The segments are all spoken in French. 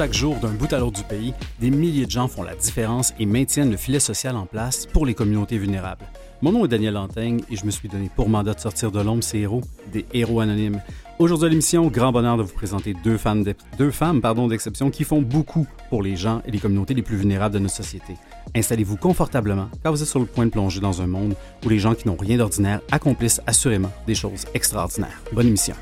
Chaque jour, d'un bout à l'autre du pays, des milliers de gens font la différence et maintiennent le filet social en place pour les communautés vulnérables. Mon nom est Daniel Lantaigne et je me suis donné pour mandat de sortir de l'ombre ces héros, des héros anonymes. Aujourd'hui à l'émission, grand bonheur de vous présenter deux femmes, deux femmes pardon, d'exception qui font beaucoup pour les gens et les communautés les plus vulnérables de notre société. Installez-vous confortablement car vous êtes sur le point de plonger dans un monde où les gens qui n'ont rien d'ordinaire accomplissent assurément des choses extraordinaires. Bonne émission.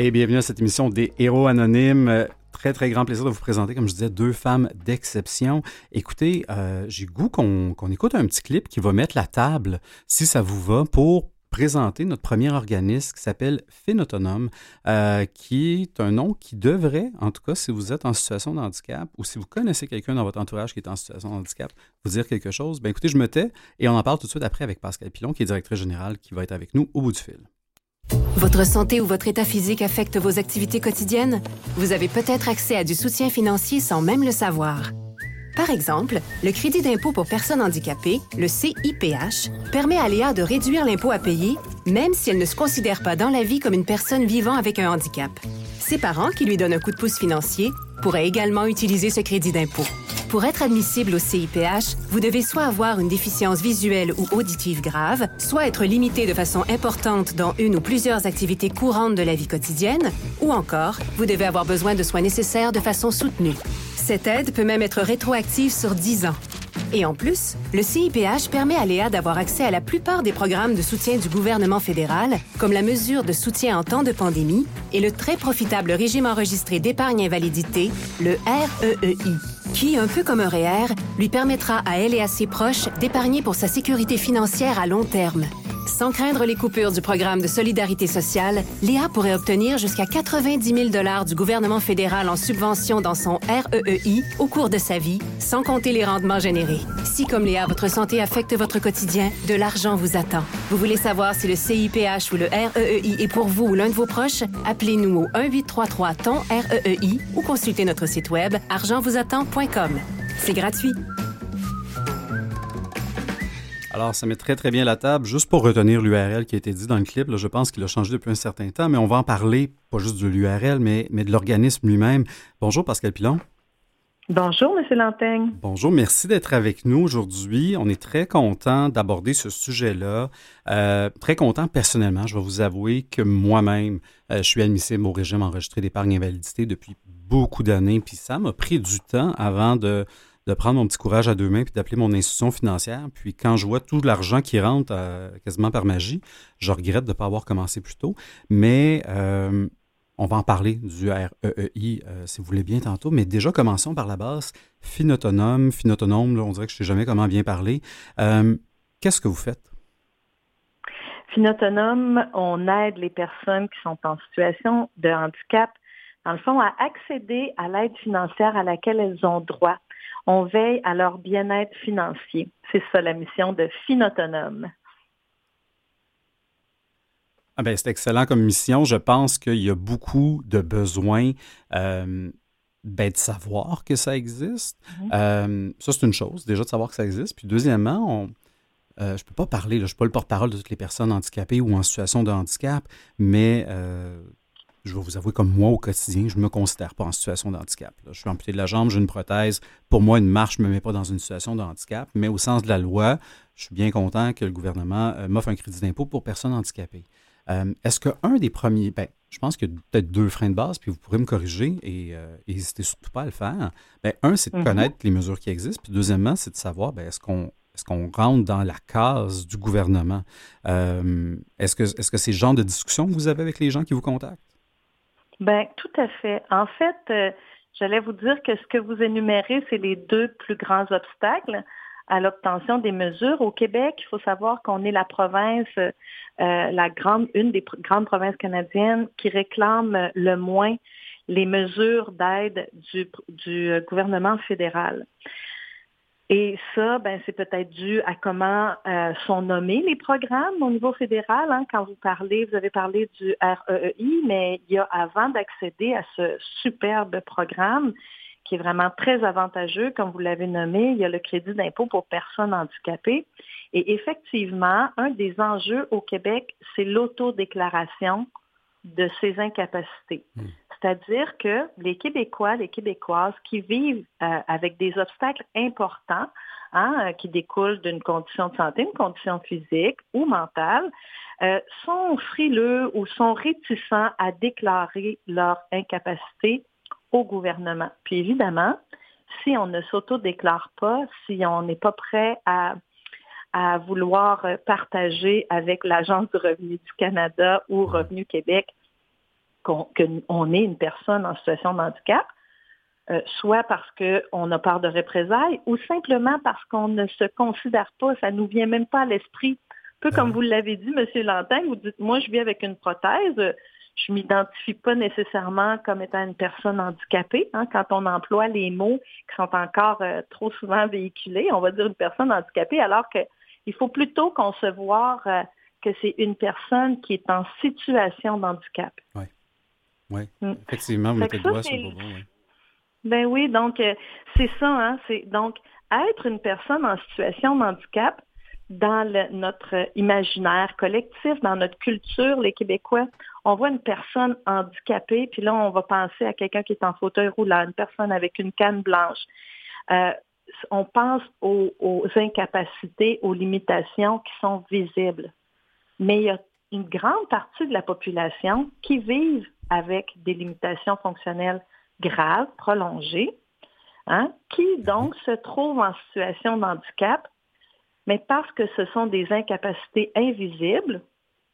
Et bienvenue à cette émission des Héros Anonymes. Très, très grand plaisir de vous présenter, comme je disais, deux femmes d'exception. Écoutez, euh, j'ai goût qu'on écoute un petit clip qui va mettre la table, si ça vous va, pour présenter notre premier organisme qui s'appelle Phénotonome, euh, qui est un nom qui devrait, en tout cas, si vous êtes en situation de handicap ou si vous connaissez quelqu'un dans votre entourage qui est en situation de handicap, vous dire quelque chose. Ben écoutez, je me tais et on en parle tout de suite après avec Pascal Pilon, qui est directrice générale, qui va être avec nous au bout du fil. Votre santé ou votre état physique affecte vos activités quotidiennes? Vous avez peut-être accès à du soutien financier sans même le savoir. Par exemple, le crédit d'impôt pour personnes handicapées, le CIPH, permet à Léa de réduire l'impôt à payer, même si elle ne se considère pas dans la vie comme une personne vivant avec un handicap. Ses parents, qui lui donnent un coup de pouce financier, pourraient également utiliser ce crédit d'impôt. Pour être admissible au CIPH, vous devez soit avoir une déficience visuelle ou auditive grave, soit être limité de façon importante dans une ou plusieurs activités courantes de la vie quotidienne, ou encore, vous devez avoir besoin de soins nécessaires de façon soutenue. Cette aide peut même être rétroactive sur 10 ans. Et en plus, le CIPH permet à Léa d'avoir accès à la plupart des programmes de soutien du gouvernement fédéral, comme la mesure de soutien en temps de pandémie et le très profitable régime enregistré d'épargne invalidité, le REEI, qui, un peu comme un e lui permettra à elle et à ses proches d'épargner pour sa sécurité financière à long terme. Sans craindre les coupures du programme de solidarité sociale, Léa pourrait obtenir jusqu'à 90 000 du gouvernement fédéral en subvention dans son REEI au cours de sa vie, sans compter les rendements générés. Si, comme Léa, votre santé affecte votre quotidien, de l'argent vous attend. Vous voulez savoir si le CIPH ou le REEI est pour vous ou l'un de vos proches? Appelez-nous au 1-833-TON-REEI ou consultez notre site web argentvousattend.com. C'est gratuit. Alors, ça met très, très bien la table. Juste pour retenir l'URL qui a été dit dans le clip, je pense qu'il a changé depuis un certain temps, mais on va en parler, pas juste de l'URL, mais, mais de l'organisme lui-même. Bonjour, Pascal Pilon. Bonjour, M. Lantaigne. Bonjour, merci d'être avec nous aujourd'hui. On est très content d'aborder ce sujet-là. Euh, très content personnellement, je vais vous avouer que moi-même, euh, je suis admissible au régime enregistré d'épargne invalidité depuis beaucoup d'années, puis ça m'a pris du temps avant de de prendre mon petit courage à deux mains puis d'appeler mon institution financière. Puis quand je vois tout l'argent qui rentre euh, quasiment par magie, je regrette de ne pas avoir commencé plus tôt. Mais euh, on va en parler du REEI, euh, si vous voulez bien tantôt. Mais déjà, commençons par la base. Finautonome, finautonome, on dirait que je ne sais jamais comment bien parler. Qu'est-ce que vous faites? Finautonome, on aide les personnes qui sont en situation de handicap, dans le fond, à accéder à l'aide financière à laquelle elles ont droit on veille à leur bien-être financier. C'est ça la mission de Finautonome. Ah ben, c'est excellent comme mission. Je pense qu'il y a beaucoup de besoins euh, ben, de savoir que ça existe. Mhm. Euh, ça, c'est une chose, déjà de savoir que ça existe. Puis deuxièmement, euh, je ne peux pas parler, je ne suis pas le porte-parole de toutes les personnes handicapées ou en situation de handicap, mais je vais vous avouer, comme moi au quotidien, je ne me considère pas en situation de handicap. Je suis amputé de la jambe, j'ai une prothèse. Pour moi, une marche ne me met pas dans une situation de handicap, mais au sens de la loi, je suis bien content que le gouvernement euh, m'offre un crédit d'impôt pour personnes handicapées. Euh, est-ce qu'un des premiers, ben, je pense qu'il y a peut-être deux freins de base, puis vous pourrez me corriger et n'hésitez euh, surtout pas à le faire. Ben, un, c'est de mhm. connaître les mesures qui existent, puis deuxièmement, c'est de savoir ben, est-ce qu'on est-ce qu'on rentre dans la case du gouvernement? est-ce que est-ce que c'est le genre de discussion que vous avez avec les gens qui vous contactent? Ben, tout à fait. En fait, euh, j'allais vous dire que ce que vous énumérez, c'est les deux plus grands obstacles à l'obtention des mesures. Au Québec, il faut savoir qu'on est la province, euh, la grande, une des grandes provinces canadiennes qui réclame le moins les mesures d'aide du, du gouvernement fédéral. Et ça, ben, c'est peut-être dû à comment euh, sont nommés les programmes au niveau fédéral. Hein. Quand vous parlez, vous avez parlé du REEI, mais il y a avant d'accéder à ce superbe programme qui est vraiment très avantageux, comme vous l'avez nommé, il y a le crédit d'impôt pour personnes handicapées. Et effectivement, un des enjeux au Québec, c'est l'autodéclaration de ces incapacités. Hmm. C'est-à-dire que les Québécois, les Québécoises qui vivent euh, avec des obstacles importants, hein, euh, qui découlent d'une condition de santé, une condition physique ou mentale, euh, sont frileux ou sont réticents à déclarer leur incapacité au gouvernement. Puis évidemment, si on ne s'auto-déclare pas, si on n'est pas prêt à, à vouloir partager avec l'Agence du revenu du Canada ou Revenu Québec qu'on est une personne en situation de handicap, euh, soit parce qu'on a peur de représailles ou simplement parce qu'on ne se considère pas, ça ne nous vient même pas à l'esprit. Un peu comme vous l'avez dit, M. Lantin, vous dites, moi, je vis avec une prothèse, je ne m'identifie pas nécessairement comme étant une personne handicapée. Hein. quand on emploie les mots qui sont encore euh, trop souvent véhiculés, on va dire une personne handicapée, alors qu'il faut plutôt concevoir euh, que c'est une personne qui est en situation de handicap. Oui, mm. effectivement, vous mettez le doigt sur le Ben oui, donc euh, c'est ça, hein, c'est donc être une personne en situation de handicap dans notre imaginaire collectif, dans notre culture, les Québécois, on voit une personne handicapée, puis là, on va penser à quelqu'un qui est en fauteuil roulant, une personne avec une canne blanche. Euh, on pense aux, aux, incapacités, aux limitations qui sont visibles. Mais il y a une grande partie de la population qui vivent avec des limitations fonctionnelles graves, prolongées, hein, qui donc se trouvent en situation de handicap, mais parce que ce sont des incapacités invisibles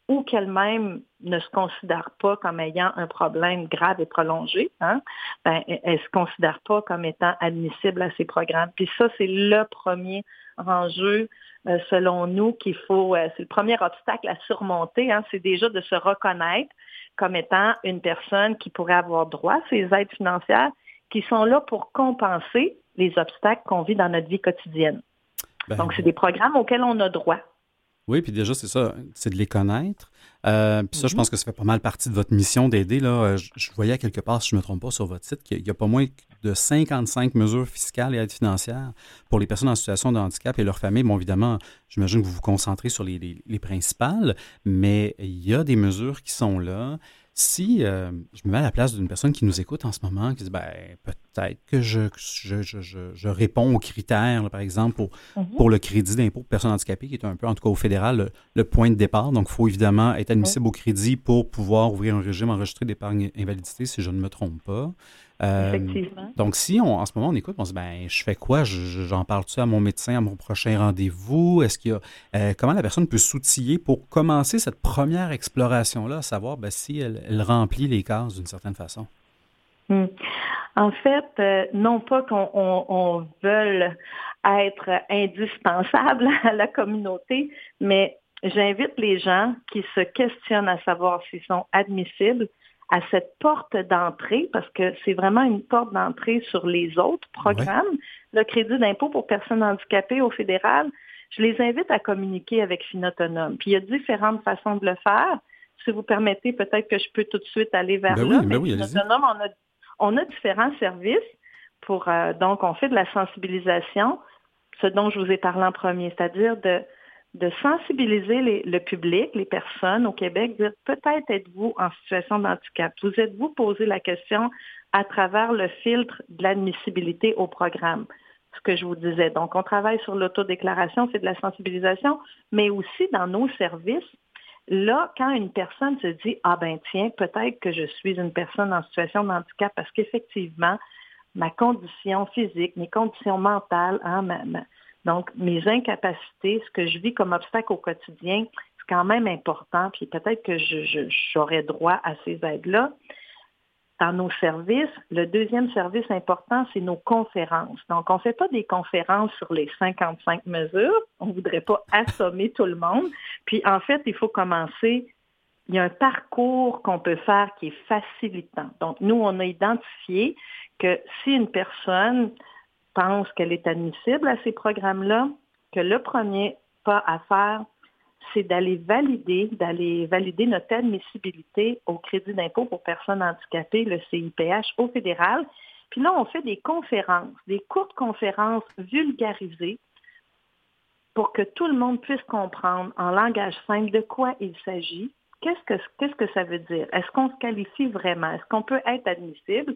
ou qu'elles-mêmes ne se considèrent pas comme ayant un problème grave et prolongé, hein, ben, elles ne se considèrent pas comme étant admissibles à ces programmes. Puis ça, c'est le premier enjeu, euh, selon nous, qu'il faut, euh, c'est le premier obstacle à surmonter, hein, c'est déjà de se reconnaître comme étant une personne qui pourrait avoir droit à ces aides financières qui sont là pour compenser les obstacles qu'on vit dans notre vie quotidienne. Ben Donc, c'est des programmes auxquels on a droit. Oui, puis déjà, c'est ça, c'est de les connaître. Euh, puis ça, je mhm. pense que ça fait pas mal partie de votre mission d'aider. Là. Je, je, voyais quelque part, si je ne me trompe pas, sur votre site, qu'il y a pas moins de 55 mesures fiscales et aides financières pour les personnes en situation de handicap et leurs familles. Bon, évidemment, j'imagine que vous vous concentrez sur les, les principales, mais il y a des mesures qui sont là si euh, je me mets à la place d'une personne qui nous écoute en ce moment, qui dit ben, peut-être que je, je, je, je, réponds aux critères, par exemple, pour, mhm. pour le crédit d'impôt pour personnes handicapées, qui est un peu, en tout cas au fédéral, le, point de départ. Donc, il faut évidemment être admissible au crédit pour pouvoir ouvrir un régime enregistré d'épargne invalidité, si je ne me trompe pas. Euh, donc, si on, en ce moment on écoute, on se dit, ben, je fais quoi? J'en parle-tu à mon médecin à mon prochain rendez-vous? Est-ce qu'il y a, euh, comment la personne peut s'outiller pour commencer cette première exploration-là, à savoir ben, si elle, remplit les cases d'une certaine façon? Hmm. En fait, euh, non pas qu'on on, veuille être indispensable à la communauté, mais j'invite les gens qui se questionnent à savoir s'ils sont admissibles à cette porte d'entrée, parce que c'est vraiment une porte d'entrée sur les autres programmes, le crédit d'impôt pour personnes handicapées au fédéral, je les invite à communiquer avec Finautonome. Puis il y a différentes façons de le faire. Si vous permettez, peut-être que je peux tout de suite aller vers ben là. Oui, ben oui, Finautonome, on a, on a différents services. Pour, euh, donc, on fait de la sensibilisation, ce dont je vous ai parlé en premier, c'est-à-dire de de sensibiliser le public, les personnes au Québec, dire peut-être êtes-vous en situation de handicap. Vous êtes-vous posé la question à travers le filtre de l'admissibilité au programme, ce que je vous disais. Donc, on travaille sur l'autodéclaration, c'est de la sensibilisation, mais aussi dans nos services. Là, quand une personne se dit, ah ben tiens, peut-être que je suis une personne en situation de handicap parce qu'effectivement, ma condition physique, mes conditions mentales, hein, ma, donc, mes incapacités, ce que je vis comme obstacle au quotidien, c'est quand même important. Puis peut-être que j'aurais droit à ces aides-là. Dans nos services, le deuxième service important, c'est nos conférences. Donc, on ne fait pas des conférences sur les 55 mesures. On ne voudrait pas assommer tout le monde. Puis, en fait, il faut commencer. Il y a un parcours qu'on peut faire qui est facilitant. Donc, nous, on a identifié que si une personne pense qu'elle est admissible à ces programmes-là, que le premier pas à faire, c'est d'aller valider, d'aller valider notre admissibilité au crédit d'impôt pour personnes handicapées, le CIPH, au fédéral. Puis là, on fait des conférences, des courtes conférences vulgarisées pour que tout le monde puisse comprendre en langage simple de quoi il s'agit, qu'est-ce que, qu'est-ce que ça veut dire, est-ce qu'on se qualifie vraiment, est-ce qu'on peut être admissible?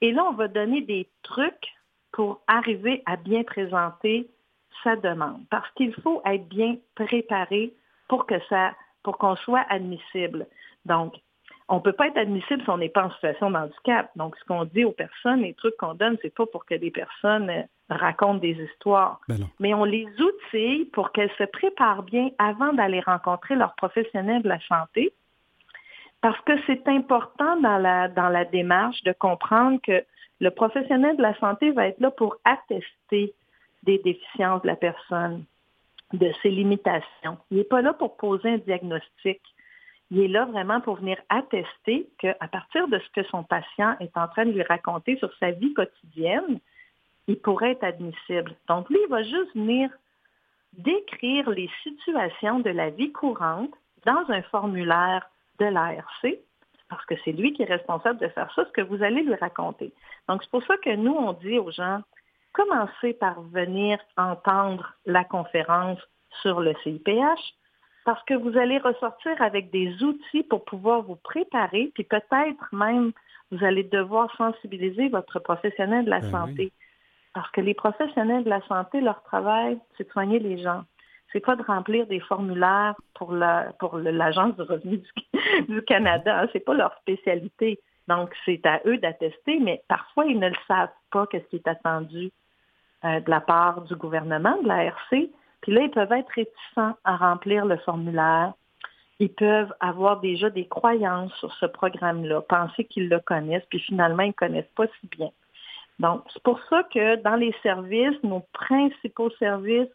Et là, on va donner des trucs pour arriver à bien présenter sa demande, parce qu'il faut être bien préparé pour que ça, pour qu'on soit admissible. Donc, on ne peut pas être admissible si on n'est pas en situation de handicap. Donc, ce qu'on dit aux personnes, les trucs qu'on donne, c'est pas pour que des personnes euh, racontent des histoires. Ben Mais on les outille pour qu'elles se préparent bien avant d'aller rencontrer leurs professionnels de la santé. Parce que c'est important dans la, dans la démarche de comprendre que le professionnel de la santé va être là pour attester des déficiences de la personne de ses limitations. Il n'est pas là pour poser un diagnostic. Il est là vraiment pour venir attester qu'à partir de ce que son patient est en train de lui raconter sur sa vie quotidienne, il pourrait être admissible. Donc, lui, il va juste venir décrire les situations de la vie courante dans un formulaire de l'ARC, parce que c'est lui qui est responsable de faire ça, ce que vous allez lui raconter. Donc, c'est pour ça que nous, on dit aux gens, commencez par venir entendre la conférence sur le CIPH parce que vous allez ressortir avec des outils pour pouvoir vous préparer, puis peut-être même vous allez devoir sensibiliser votre professionnel de la ben santé. Parce que les professionnels de la santé, leur travail, c'est de soigner les gens. C'est pas de remplir des formulaires pour la pour l'Agence du revenu du, Canada. Hein. C'est pas leur spécialité. Donc, c'est à eux d'attester, mais parfois, ils ne le savent pas, qu'est-ce qui est attendu euh, de la part du gouvernement, de la RC. Puis là, ils peuvent être réticents à remplir le formulaire. Ils peuvent avoir déjà des croyances sur ce programme-là, penser qu'ils le connaissent, puis finalement, ils ne connaissent pas si bien. Donc, c'est pour ça que dans les services, nos principaux services,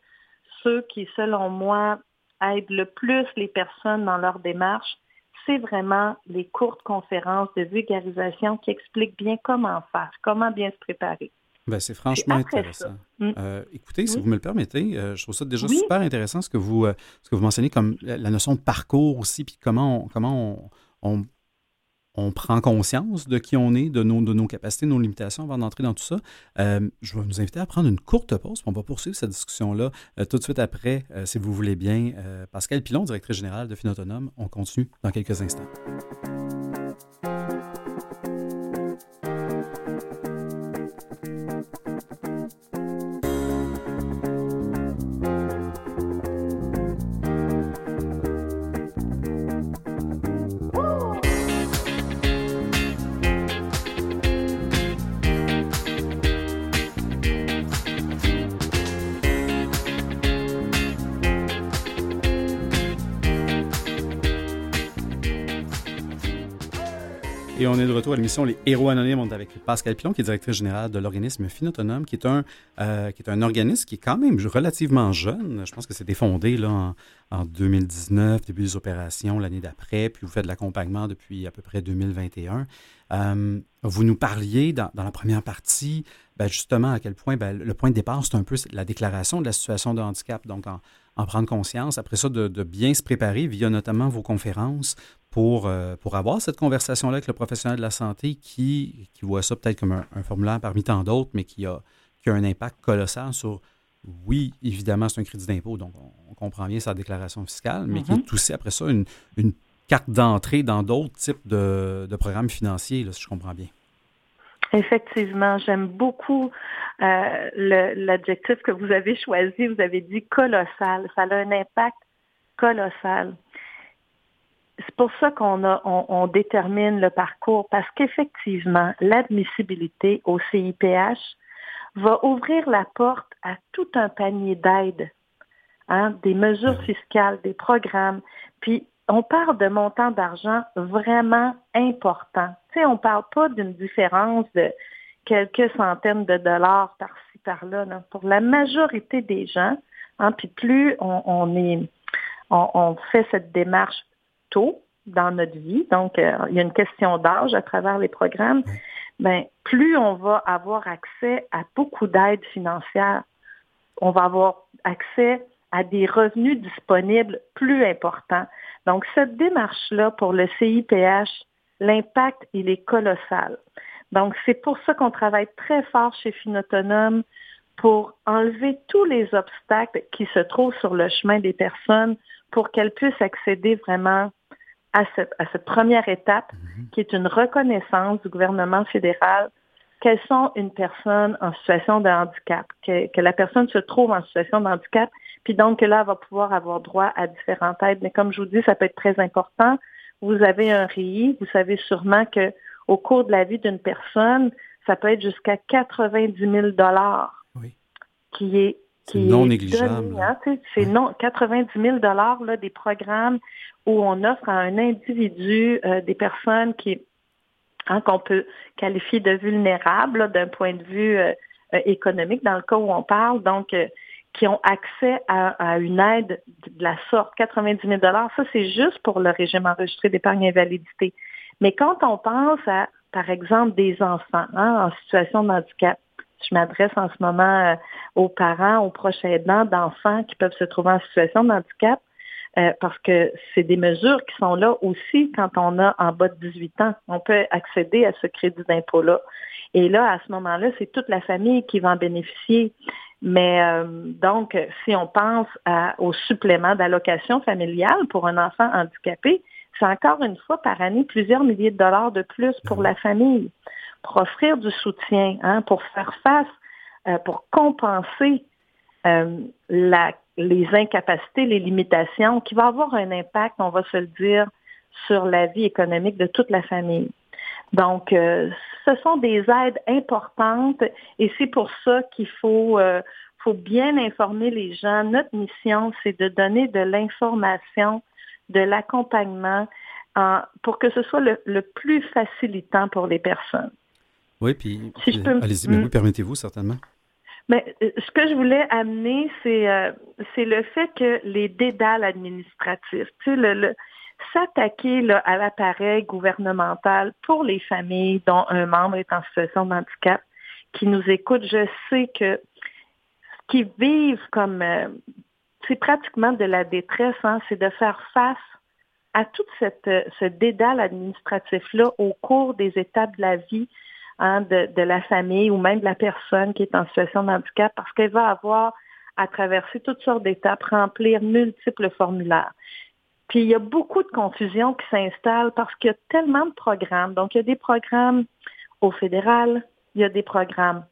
ceux qui, selon moi, aident le plus les personnes dans leur démarche, c'est vraiment les courtes conférences de vulgarisation qui expliquent bien comment faire, comment bien se préparer. Ben, c'est franchement intéressant. Mm. Euh, écoutez, si vous me le permettez, euh, je trouve ça déjà super intéressant ce que vous, euh, ce que vous mentionnez comme la, notion de parcours aussi, puis comment on, comment on, on, prend conscience de qui on est, de nos, de nos capacités, de nos limitations avant d'entrer dans tout ça. je vais vous inviter à prendre une courte pause, on va poursuivre cette discussion-là tout de suite après, si vous voulez bien. Pascal Pilon, directrice générale de Finautonome, on continue dans quelques instants. Et on est de retour à l'émission Les Héros Anonymes. On est avec Pascal Pilon, qui est directrice générale de l'organisme Finautonome, qui est, un, euh, qui est un organisme qui est quand même relativement jeune. Je pense que c'était fondé là, en, 2019, début des opérations, l'année d'après, puis vous faites de l'accompagnement depuis à peu près 2021. Euh, vous nous parliez dans, la première partie, ben, justement, à quel point ben, le point de départ, c'est un peu la déclaration de la situation de handicap. Donc, en, en prendre conscience. Après ça, de, bien se préparer via notamment vos conférences pour, euh, pour avoir cette conversation-là avec le professionnel de la santé qui, qui voit ça peut-être comme un, formulaire parmi tant d'autres, mais qui a, qui a un impact colossal sur, oui, évidemment, c'est un crédit d'impôt, donc on, comprend bien sa déclaration fiscale, mais qui est mm-hmm. aussi après ça une, une carte d'entrée dans d'autres types de, de programmes financiers, là, si je comprends bien. Effectivement, j'aime beaucoup euh, l'adjectif que vous avez choisi. Vous avez dit colossal. Ça a un impact colossal. C'est pour ça qu'on on, détermine le parcours, parce qu'effectivement, l'admissibilité au CIPH va ouvrir la porte à tout un panier d'aides, hein, des mesures fiscales, des programmes. Puis on parle de montants d'argent vraiment importants. Tu sais, on ne parle pas d'une différence de quelques centaines de dollars par-ci, par-là. Pour la majorité des gens, hein, puis plus on, est, on, fait cette démarche dans notre vie, donc euh, il y a une question d'âge à travers les programmes, ben, plus on va avoir accès à beaucoup d'aides financières. On va avoir accès à des revenus disponibles plus importants. Donc, cette démarche-là pour le CIPH, l'impact, il est colossal. Donc, c'est pour ça qu'on travaille très fort chez Finautonome pour enlever tous les obstacles qui se trouvent sur le chemin des personnes pour qu'elles puissent accéder vraiment à cette, à cette première étape mhm. qui est une reconnaissance du gouvernement fédéral qu'elles sont une personne en situation de handicap, que, que, la personne se trouve en situation de handicap, puis donc que là, elle va pouvoir avoir droit à différentes aides. Mais comme je vous dis, ça peut être très important. Vous avez un RI, vous savez sûrement que au cours de la vie d'une personne, ça peut être jusqu'à 90 000 dollars qui est non négligeable. Hein, c'est non 90 000 dollars là des programmes où on offre à un individu euh, des personnes qui hein, qu'on peut qualifier de vulnérables d'un point de vue euh, euh, économique dans le cas où on parle donc qui ont accès à, une aide de la sorte. 90 000 dollars ça c'est juste pour le régime enregistré d'épargne invalidité. Mais quand on pense à par exemple des enfants hein, en situation de handicap je m'adresse en ce moment aux parents, aux proches aidants d'enfants qui peuvent se trouver en situation de handicap. Euh, parce que c'est des mesures qui sont là aussi quand on a en bas de 18 ans. On peut accéder à ce crédit d'impôt-là. Et là, à ce moment-là, c'est toute la famille qui va en bénéficier. Mais euh, donc, si on pense au supplément d'allocation familiale pour un enfant handicapé, c'est encore une fois par année plusieurs milliers de dollars de plus pour la famille, pour offrir du soutien, hein, pour faire face, euh, pour compenser la les incapacités, les limitations, qui va avoir un impact, on va se le dire, sur la vie économique de toute la famille. Donc, euh, ce sont des aides importantes et c'est pour ça qu'il faut, euh, faut bien informer les gens. Notre mission, c'est de donner de l'information, de l'accompagnement pour que ce soit le, plus facilitant pour les personnes. Oui, puis allez-y, mais oui, permettez-vous certainement. Mais euh, ce que je voulais amener, c'est euh, c'est le fait que les dédales administratifs, tu sais, le, s'attaquer à l'appareil gouvernemental pour les familles dont un membre est en situation de handicap, qui nous écoutent, je sais que ce qu'ils vivent comme euh, c'est pratiquement de la détresse, hein, c'est de faire face à tout cette, ce dédale administratif-là au cours des étapes de la vie Hein, de, la famille ou même de la personne qui est en situation de handicap parce qu'elle va avoir à traverser toutes sortes d'étapes, remplir multiples formulaires. Puis il y a beaucoup de confusion qui s'installe parce qu'il y a tellement de programmes. Donc, il y a des programmes au fédéral, il y a des programmes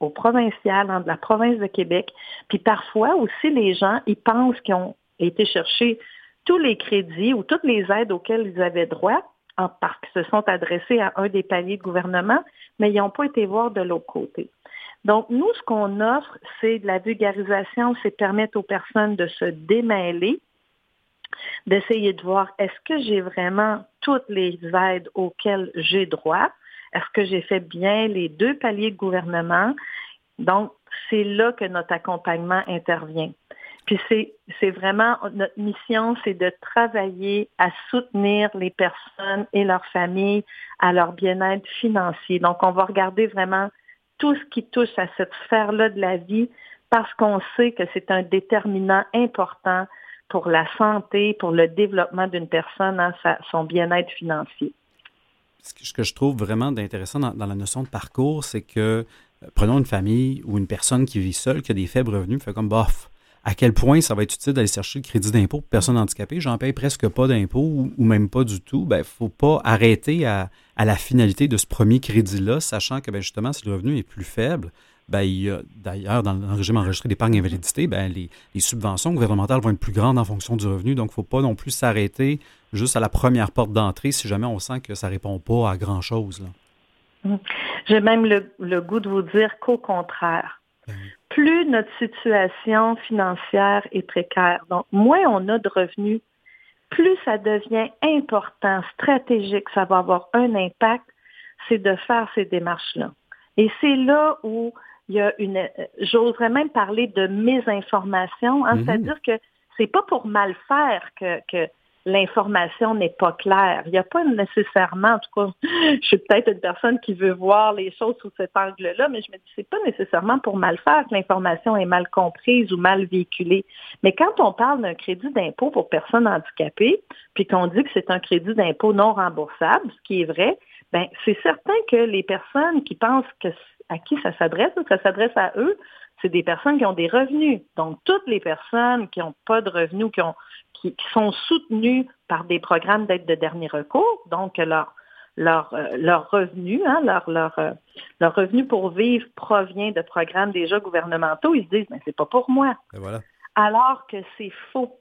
au provincial, dans la province de Québec. Puis parfois aussi, les gens, ils pensent qu'ils ont été chercher tous les crédits ou toutes les aides auxquelles ils avaient droit en qu'ils se sont adressés à un des paliers de gouvernement, mais ils n'ont pas été voir de l'autre côté. Donc, nous, ce qu'on offre, c'est de la vulgarisation, c'est permettre aux personnes de se démêler, d'essayer de voir est-ce que j'ai vraiment toutes les aides auxquelles j'ai droit? Est-ce que j'ai fait bien les deux paliers de gouvernement? Donc, c'est là que notre accompagnement intervient. Puis c'est vraiment notre mission, c'est de travailler à soutenir les personnes et leurs familles à leur bien-être financier. Donc, on va regarder vraiment tout ce qui touche à cette sphère-là de la vie parce qu'on sait que c'est un déterminant important pour la santé, pour le développement d'une personne, hein, son bien-être financier. Ce que je trouve vraiment intéressant dans, dans, la notion de parcours, c'est que euh, prenons une famille ou une personne qui vit seule, qui a des faibles revenus, fait comme bof, à quel point ça va être utile d'aller chercher le crédit d'impôt pour personnes handicapées. J'en paye presque pas d'impôt ou, même pas du tout. Il ben, ne faut pas arrêter à, la finalité de ce premier crédit-là, sachant que ben, justement, si le revenu est plus faible, ben, il y a d'ailleurs dans le régime enregistré d'épargne invalidité, ben, les, subventions gouvernementales vont être plus grandes en fonction du revenu. Donc, il ne faut pas non plus s'arrêter juste à la première porte d'entrée si jamais on sent que ça ne répond pas à grand-chose. J'ai même le goût de vous dire qu'au contraire, plus notre situation financière est précaire, donc moins on a de revenus, plus ça devient important, stratégique, ça va avoir un impact, c'est de faire ces démarches-là. Et c'est là où il y a une, j'oserais même parler de mésinformation, hein, mm-hmm. c'est-à-dire que c'est pas pour mal faire que, l'information n'est pas claire. Il n'y a pas nécessairement, en tout cas, je suis peut-être une personne qui veut voir les choses sous cet angle-là, mais je me dis c'est pas nécessairement pour mal faire que l'information est mal comprise ou mal véhiculée. Mais quand on parle d'un crédit d'impôt pour personnes handicapées, puis qu'on dit que c'est un crédit d'impôt non remboursable, ce qui est vrai, ben c'est certain que les personnes qui pensent que à qui ça s'adresse, ça s'adresse à eux, c'est des personnes qui ont des revenus. Donc, toutes les personnes qui n'ont pas de revenus, qui, ont, qui, sont soutenues par des programmes d'aide de dernier recours, donc leur, leur, euh, leur revenu, hein, leur, leur, euh, leur revenu pour vivre provient de programmes déjà gouvernementaux, ils se disent, mais c'est pas pour moi. voilà. Alors que c'est faux.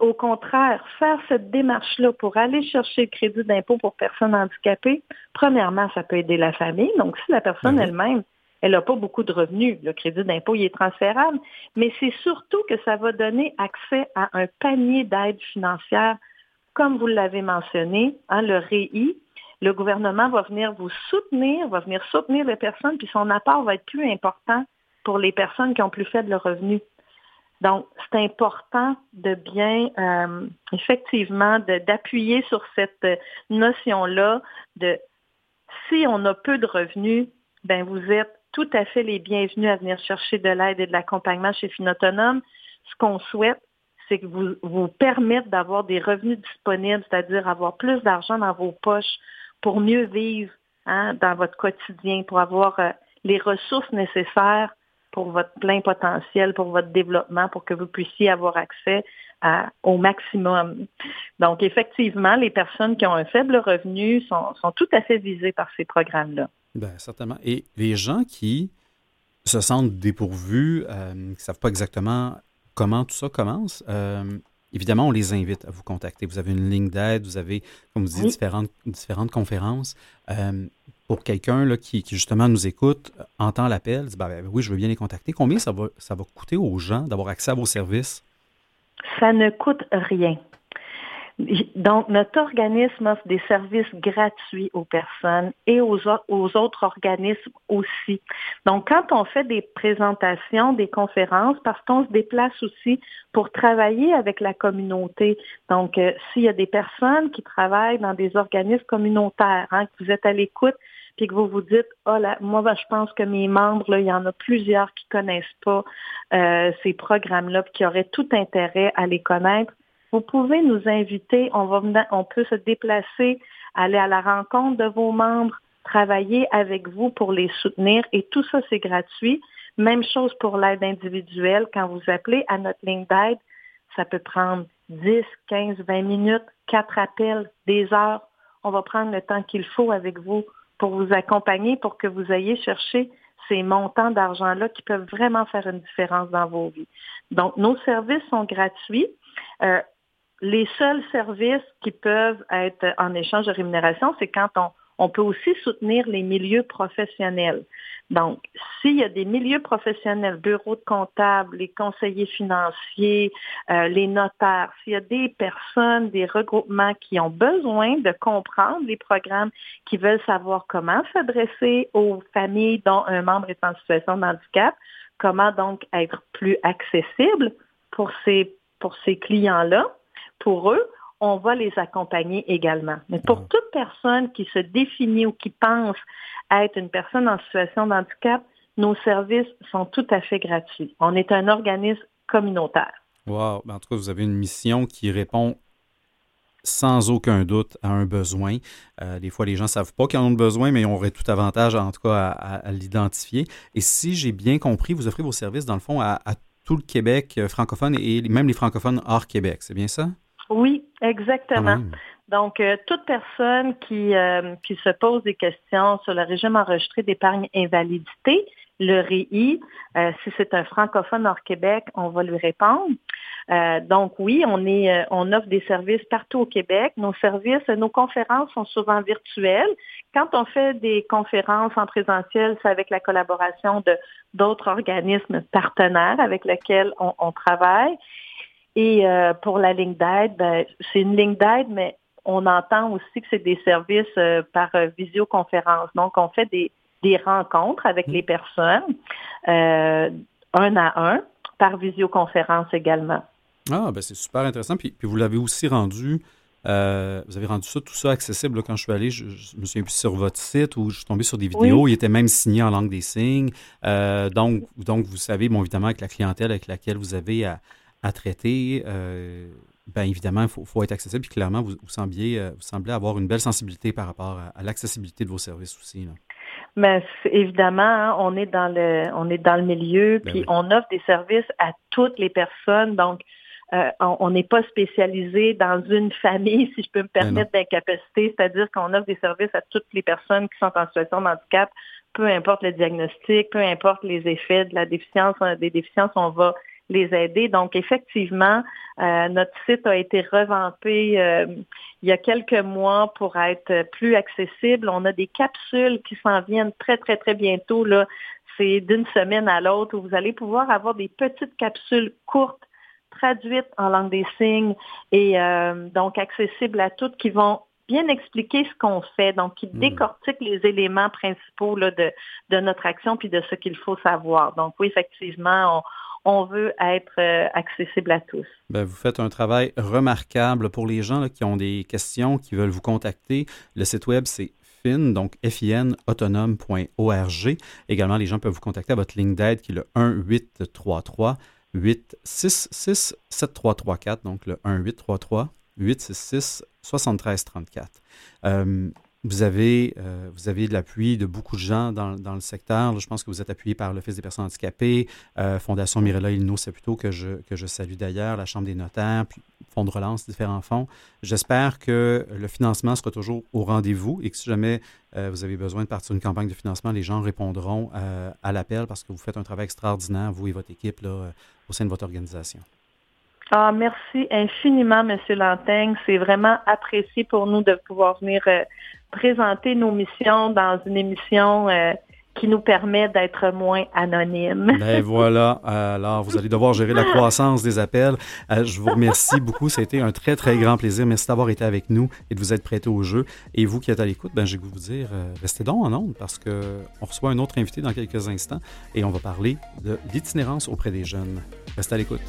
Au contraire, faire cette démarche-là pour aller chercher le crédit d'impôt pour personnes handicapées, premièrement, ça peut aider la famille. Donc, si la personne ben elle-même elle n'a pas beaucoup de revenus. Le crédit d'impôt, il est transférable, mais c'est surtout que ça va donner accès à un panier d'aide financière, comme vous l'avez mentionné, hein, le REI. Le gouvernement va venir vous soutenir, va venir soutenir les personnes, puis son apport va être plus important pour les personnes qui ont plus faible revenu. Donc, c'est important de bien, euh, effectivement, d'appuyer sur cette notion-là de si on a peu de revenus, ben vous êtes tout à fait les bienvenus à venir chercher de l'aide et de l'accompagnement chez Finautonome. Ce qu'on souhaite, c'est que vous vous permettre d'avoir des revenus disponibles, c'est-à-dire avoir plus d'argent dans vos poches pour mieux vivre hein, dans votre quotidien, pour avoir euh, les ressources nécessaires pour votre plein potentiel, pour votre développement, pour que vous puissiez avoir accès au maximum. Donc, effectivement, les personnes qui ont un faible revenu sont, sont tout à fait visées par ces programmes-là. Bien, certainement. Et les gens qui se sentent dépourvus, euh, qui ne savent pas exactement comment tout ça commence, euh, évidemment, on les invite à vous contacter. Vous avez une ligne d'aide, vous avez, comme vous dites, différentes, différentes conférences. Euh, pour quelqu'un qui, qui, justement, nous écoute, entend l'appel, dit ben, ben, Oui, je veux bien les contacter. Combien ça va, ça va coûter aux gens d'avoir accès à vos services? Ça ne coûte rien. Donc, notre organisme offre des services gratuits aux personnes et aux, autres organismes aussi. Donc, quand on fait des présentations, des conférences, parce qu'on se déplace aussi pour travailler avec la communauté. Donc, euh, s'il y a des personnes qui travaillent dans des organismes communautaires, hein, que vous êtes à l'écoute, puis que vous vous dites, oh là, moi, ben, je pense que mes membres, là, il y en a plusieurs qui connaissent pas euh, ces programmes-là, puis qui auraient tout intérêt à les connaître vous pouvez nous inviter, on, va, on peut se déplacer, aller à la rencontre de vos membres, travailler avec vous pour les soutenir et tout ça, c'est gratuit. Même chose pour l'aide individuelle. Quand vous appelez à notre ligne d'aide, ça peut prendre 10, 15, 20 minutes, quatre appels, des heures. On va prendre le temps qu'il faut avec vous pour vous accompagner, pour que vous ayez cherché ces montants d'argent-là qui peuvent vraiment faire une différence dans vos vies. Donc, nos services sont gratuits. Euh, les seuls services qui peuvent être en échange de rémunération, c'est quand on, on peut aussi soutenir les milieux professionnels. Donc, s'il y a des milieux professionnels, bureaux de comptables, les conseillers financiers, euh, les notaires, s'il y a des personnes, des regroupements qui ont besoin de comprendre les programmes, qui veulent savoir comment s'adresser aux familles dont un membre est en situation de handicap, comment donc être plus accessible pour ces, pour ces clients-là, pour eux, on va les accompagner également. Mais pour ah. toute personne qui se définit ou qui pense être une personne en situation de handicap, nos services sont tout à fait gratuits. On est un organisme communautaire. Wow! Ben, en tout cas, vous avez une mission qui répond sans aucun doute à un besoin. Euh, des fois, les gens ne savent pas qu'ils en ont besoin, mais on aurait tout avantage, en tout cas, à, l'identifier. Et si j'ai bien compris, vous offrez vos services, dans le fond, à, à tout le Québec euh, francophone et même les francophones hors Québec. C'est bien ça? Oui, exactement. Donc, euh, toute personne qui, euh, qui se pose des questions sur le régime enregistré d'épargne invalidité, le REI, euh, si c'est un francophone hors Québec, on va lui répondre. donc oui, on est, on offre des services partout au Québec. Nos services, nos conférences sont souvent virtuelles. Quand on fait des conférences en présentiel, c'est avec la collaboration de d'autres organismes partenaires avec lesquels on, on travaille. Et euh, pour la ligne d'aide, ben, c'est une ligne d'aide, mais on entend aussi que c'est des services euh, par euh, visioconférence. Donc, on fait des, des rencontres avec les personnes, un à un, par visioconférence également. Ah, ben c'est super intéressant. Puis, puis vous l'avez aussi rendu vous avez rendu ça, tout ça accessible. quand je suis allé, je, me souviens plus sur votre site où je suis tombé sur des vidéos. Il était même signé en langue des signes. Donc, donc, vous savez, bon, évidemment, avec la clientèle avec laquelle vous avez à, traiter, euh, bien évidemment, il faut, être accessible. Puis clairement, vous, vous, sembliez, vous semblez avoir une belle sensibilité par rapport à, l'accessibilité de vos services aussi. Mais évidemment, hein, on est dans le on est dans le milieu, ben puis on offre des services à toutes les personnes. Donc, euh, on n'est pas spécialisé dans une famille, si je peux me ben permettre, d'incapacité, c'est-à-dire qu'on offre des services à toutes les personnes qui sont en situation de handicap, peu importe le diagnostic, peu importe les effets de la déficience, euh, des déficiences, on va les aider. Donc, effectivement, euh, notre site a été revampé il y a quelques mois pour être plus accessible. On a des capsules qui s'en viennent très, très, très bientôt. Là. C'est d'une semaine à l'autre où vous allez pouvoir avoir des petites capsules courtes traduites en langue des signes et euh, donc accessibles à toutes qui vont bien expliquer ce qu'on fait, donc qui hmm. décortiquent les éléments principaux de, de notre action puis de ce qu'il faut savoir. Donc oui, effectivement, on, veut être euh, accessible à tous. Bien, vous faites un travail remarquable pour les gens qui ont des questions, qui veulent vous contacter. Le site web, c'est fin, donc fin autonome.org. Également, les gens peuvent vous contacter à votre ligne d'aide qui est le 1833 866 7334, donc le 1833 866 7334. Euh, vous avez, euh, vous avez de l'appui de beaucoup de gens dans, dans le secteur. je pense que vous êtes appuyé par l'Office des personnes handicapées, euh, Fondation Mirella Ilno plutôt que je, que je salue d'ailleurs, la Chambre des notaires, Fonds de relance, différents fonds. J'espère que le financement sera toujours au rendez-vous et que si jamais euh, vous avez besoin de partir d'une campagne de financement, les gens répondront à l'appel parce que vous faites un travail extraordinaire, vous et votre équipe, au sein de votre organisation. Ah, merci infiniment, M. Lantaigne. C'est vraiment apprécié pour nous de pouvoir venir présenter nos missions dans une émission euh, qui nous permet d'être moins anonymes. Ben voilà. Alors, vous allez devoir gérer la croissance des appels. Euh, je vous remercie beaucoup. Ça a été un très, très grand plaisir. Merci d'avoir été avec nous et de vous être prêté au jeu. Et vous qui êtes à l'écoute, ben, je vais vous dire, euh, restez donc en ondes parce qu'on reçoit un autre invité dans quelques instants et on va parler de l'itinérance auprès des jeunes. Restez à l'écoute.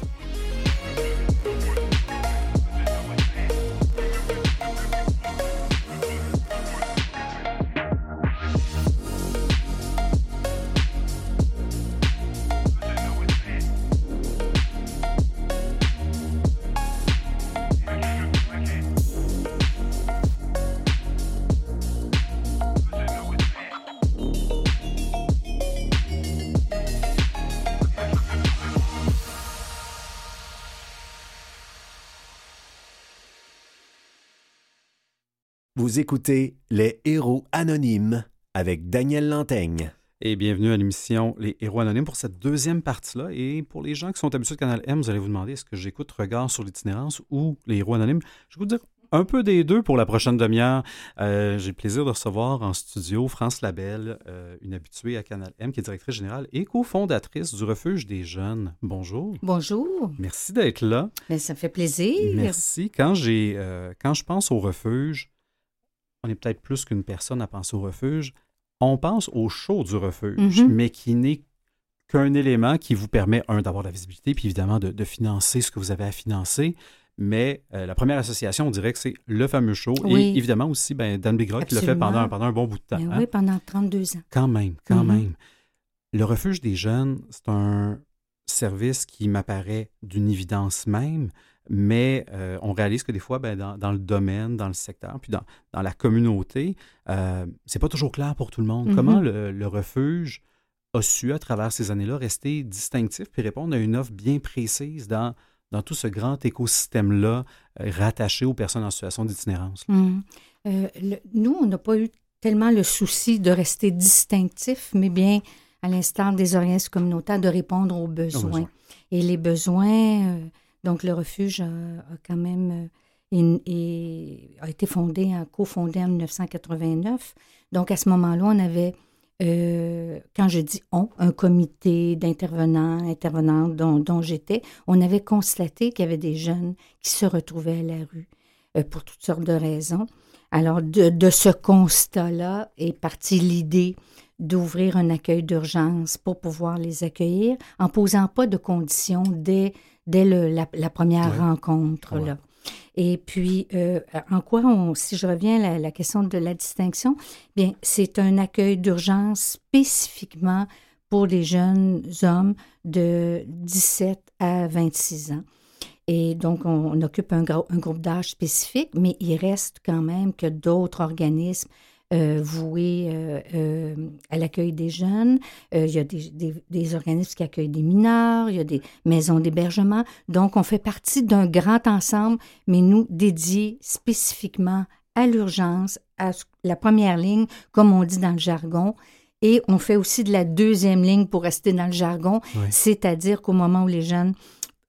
Vous écoutez Les Héros Anonymes avec Daniel Lantaigne. Et bienvenue à l'émission Les Héros Anonymes pour cette deuxième partie-là. Et pour les gens qui sont habitués de Canal M, vous allez vous demander est-ce que j'écoute Regard sur l'itinérance ou Les Héros Anonymes? Je vais vous dire un peu des deux pour la prochaine demi-heure. Euh, j'ai le plaisir de recevoir en studio France Labelle, euh, une habituée à Canal M, qui est directrice générale et cofondatrice du Refuge des jeunes. Bonjour. Bonjour. Merci d'être là. Mais ça fait plaisir. Merci. Quand, j'ai, euh, quand je pense au refuge, on est peut-être plus qu'une personne à penser au refuge. On pense au show du refuge, mhm. mais qui n'est qu'un élément qui vous permet, un, d'avoir la visibilité, puis évidemment de, financer ce que vous avez à financer. Mais euh, la première association, on dirait que c'est le fameux show. Et évidemment aussi, ben, Dan Bigra qui l'a fait pendant, pendant un bon bout de temps. Ben hein. Oui, pendant 32 ans. Quand même, quand mhm. même. Le refuge des jeunes, c'est un service qui m'apparaît d'une évidence même, mais euh, on réalise que des fois, ben, dans, le domaine, dans le secteur, puis dans, la communauté, euh, c'est pas toujours clair pour tout le monde. Comment mm-hmm. le, refuge a su, à travers ces années-là, rester distinctif puis répondre à une offre bien précise dans, dans tout ce grand écosystème-là euh, rattaché aux personnes en situation d'itinérance? Mm. Euh, nous, on n'a pas eu tellement le souci de rester distinctif, mais bien, à l'instar des organismes communautaires, de répondre aux besoins. Et les besoins donc, le refuge a, quand même euh, été fondé, cofondé en 1989. Donc, à ce moment-là, on avait, euh, quand je dis on, un comité d'intervenants, intervenantes dont, j'étais, on avait constaté qu'il y avait des jeunes qui se retrouvaient à la rue euh, pour toutes sortes de raisons. Alors, de, de ce constat-là est partie l'idée d'ouvrir un accueil d'urgence pour pouvoir les accueillir en posant pas de conditions dès dès la, première rencontre. Là. Et puis, euh, en quoi, on, si je reviens à la, question de la distinction, bien, c'est un accueil d'urgence spécifiquement pour les jeunes hommes de 17 à 26 ans. Et donc, on, occupe un, un groupe d'âge spécifique, mais il reste quand même que d'autres organismes voués euh, euh, à l'accueil des jeunes. il y a des, des, organismes qui accueillent des mineurs, il y a des maisons d'hébergement. Donc, on fait partie d'un grand ensemble, mais nous dédiés spécifiquement à l'urgence, à la première ligne, comme on dit dans le jargon. Et on fait aussi de la deuxième ligne pour rester dans le jargon, c'est-à-dire qu'au moment où les jeunes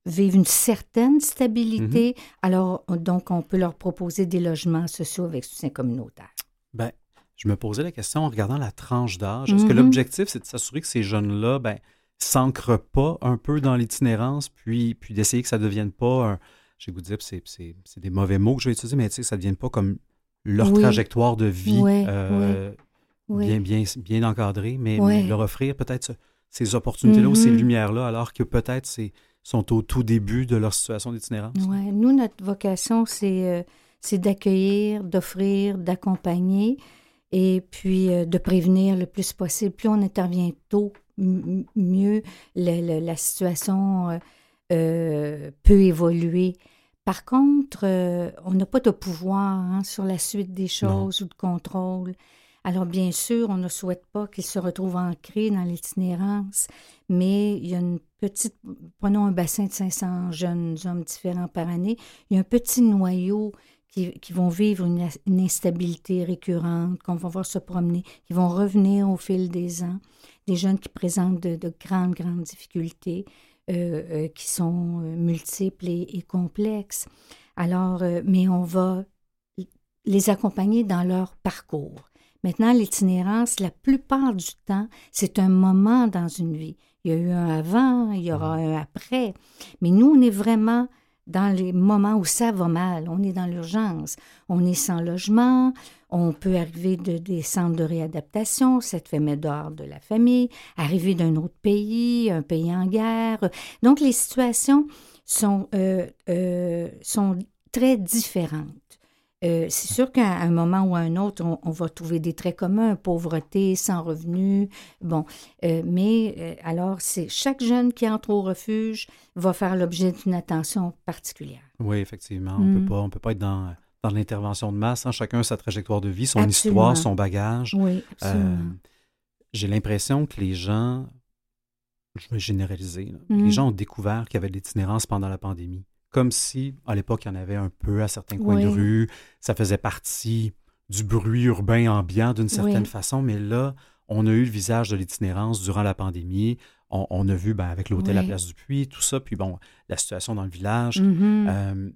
vivent une certaine stabilité, mm-hmm. alors donc on peut leur proposer des logements sociaux avec soutien communautaire. Ben, je me posais la question en regardant la tranche d'âge. Est-ce que mm-hmm. l'objectif, c'est de s'assurer que ces jeunes-là ben, s'ancrent pas un peu dans l'itinérance, puis, puis d'essayer que ça ne devienne pas un. J'ai goût de dire, c'est, des mauvais mots que je vais utiliser, mais tu sais, ça ne devienne pas comme leur trajectoire de vie euh, bien, bien, bien encadrée, mais, leur offrir peut-être ces opportunités-là ou ces mm-hmm. lumières-là, alors que peut-être c'est sont au tout début de leur situation d'itinérance. Oui, nous, notre vocation, c'est, euh, c'est d'accueillir, d'offrir, d'accompagner et puis euh, de prévenir le plus possible. Plus on intervient tôt, mieux la situation euh, euh, peut évoluer. Par contre, on n'a pas de pouvoir hein, sur la suite des choses ou de contrôle. Alors, bien sûr, on ne souhaite pas qu'ils se retrouvent ancrés dans l'itinérance, mais il y a une petite, prenons un bassin de 500 jeunes hommes différents par année, il y a un petit noyau qui, vont vivre une, instabilité récurrente, qu'on va voir se promener, qui vont revenir au fil des ans, des jeunes qui présentent de, grandes, grandes difficultés, euh, euh, qui sont euh, multiples et, complexes. Alors, mais on va les accompagner dans leur parcours. Maintenant, l'itinérance, la plupart du temps, c'est un moment dans une vie. Il y a eu un avant, il y aura un après. Mais nous, on est vraiment dans les moments où ça va mal, on est dans l'urgence, on est sans logement, on peut arriver de des centres de réadaptation, cette fait mettre dehors de la famille, arriver d'un autre pays, un pays en guerre. Donc les situations sont, euh, euh, sont très différentes. Euh, c'est sûr qu'à un moment ou à un autre, on, va trouver des traits communs, pauvreté, sans revenus. Bon, euh, mais euh, alors, c'est chaque jeune qui entre au refuge va faire l'objet d'une attention particulière. Oui, effectivement. On ne peut mm. pas être dans, dans l'intervention de masse. Hein. Chacun a sa trajectoire de vie, son histoire, son bagage. Oui, absolument. J'ai l'impression que les gens, je vais généraliser, les mm. gens ont découvert qu'il y avait de l'itinérance pendant la pandémie comme si, à l'époque, il y en avait un peu à certains coins de rue. Ça faisait partie du bruit urbain ambiant d'une certaine façon, mais là, on a eu le visage de l'itinérance durant la pandémie. On, a vu ben, avec l'hôtel à Place du Puy, tout ça, puis bon, la situation dans le village. Mm-hmm. Euh,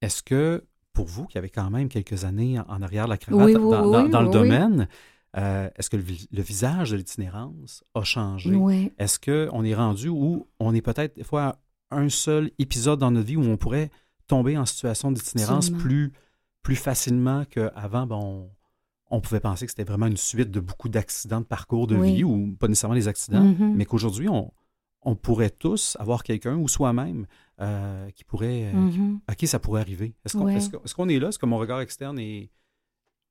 est-ce que, pour vous, qui avez quand même quelques années en, arrière de la cravate dans, le domaine, euh, est-ce que le, visage de l'itinérance a changé? Est-ce qu'on est rendu où on est peut-être des fois un seul épisode dans notre vie où on pourrait tomber en situation d'itinérance plus, plus facilement qu'avant. Bon, on, pouvait penser que c'était vraiment une suite de beaucoup d'accidents de parcours de vie, ou pas nécessairement des accidents, mm-hmm. mais qu'aujourd'hui, on, on pourrait tous avoir quelqu'un ou soi-même euh, qui pourrait. Euh, mm-hmm. à qui ça pourrait arriver. Est-ce qu'on est, est, là? Est-ce que mon regard externe est,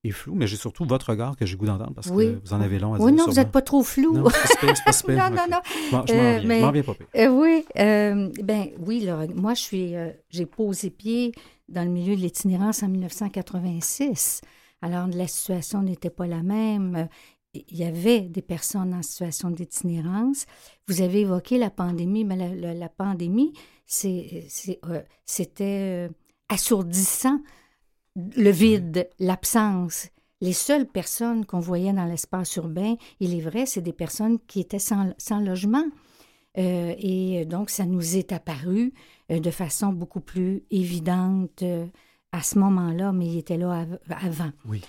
est flou, mais j'ai surtout votre regard que j'ai goût d'entendre parce que vous en avez long à dire. Oui, non, vous n'êtes pas trop flou. Non, c'est pas super, non, non, non. je m'en euh, viens, pas euh, oui, euh, ben, oui, moi, je suis, j'ai posé pied dans le milieu de l'itinérance en 1986. Alors, la situation n'était pas la même. Il y avait des personnes en situation d'itinérance. Vous avez évoqué la pandémie, mais la, la pandémie, c'était assourdissant le vide, l'absence. Les seules personnes qu'on voyait dans l'espace urbain, il est vrai, c'est des personnes qui étaient sans, logement. Euh, et donc, ça nous est apparu euh, de façon beaucoup plus évidente euh, à ce moment-là, mais il était là avant. Oui.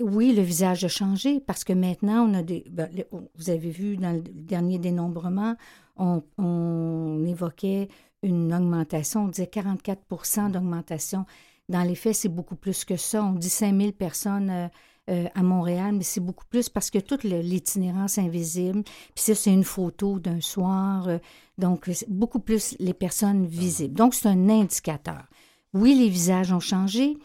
oui, le visage a changé parce que maintenant, on a des. Ben, vous avez vu dans le dernier dénombrement, on, on évoquait une augmentation, on disait 44% d'augmentation dans les faits, c'est beaucoup plus que ça. On dit 5 000 personnes euh, euh, à Montréal, mais c'est beaucoup plus parce que toute l'itinérance invisible, puis ça, c'est une photo d'un soir, euh, donc beaucoup plus les personnes visibles. Donc, c'est un indicateur. Oui, les visages ont changé.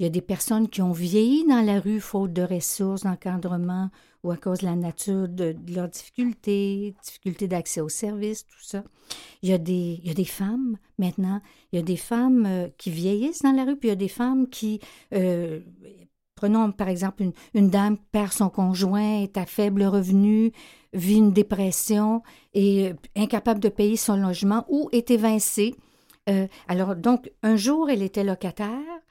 Il y a des personnes qui ont vieilli dans la rue faute de ressources, d'encadrement ou à cause de la nature de, leurs difficultés, difficultés d'accès aux services, tout ça. Il y, a des, femmes maintenant, il y a des femmes euh, qui vieillissent dans la rue, puis il y a des femmes qui, euh, prenons par exemple une, une, dame perd son conjoint, est à faible revenu, vit une dépression et euh, incapable de payer son logement ou est évincée. alors donc, un jour, elle était locataire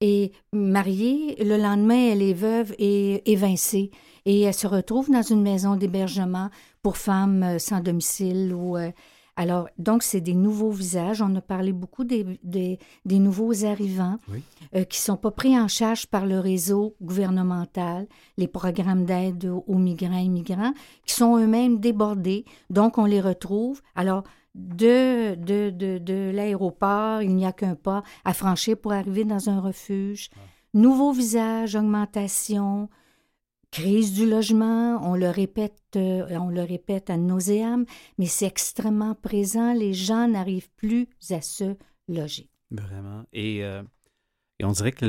et mariée, le lendemain, elle est veuve et évincée et elle se retrouve dans une maison d'hébergement pour femmes euh, sans domicile ou euh, alors, donc, c'est des nouveaux visages. On a parlé beaucoup des, des, nouveaux arrivants euh, qui ne sont pas pris en charge par le réseau gouvernemental, les programmes d'aide aux, migrants et migrants, qui sont eux-mêmes débordés. Donc, on les retrouve. Alors, de, de, de, de l'aéroport, il n'y a qu'un pas à franchir pour arriver dans un refuge. Nouveaux visages, augmentation, crise du logement, on le répète, euh, on le répète à nauséam, mais c'est extrêmement présent. Les gens n'arrivent plus à se loger. Vraiment. Et, euh, et on dirait que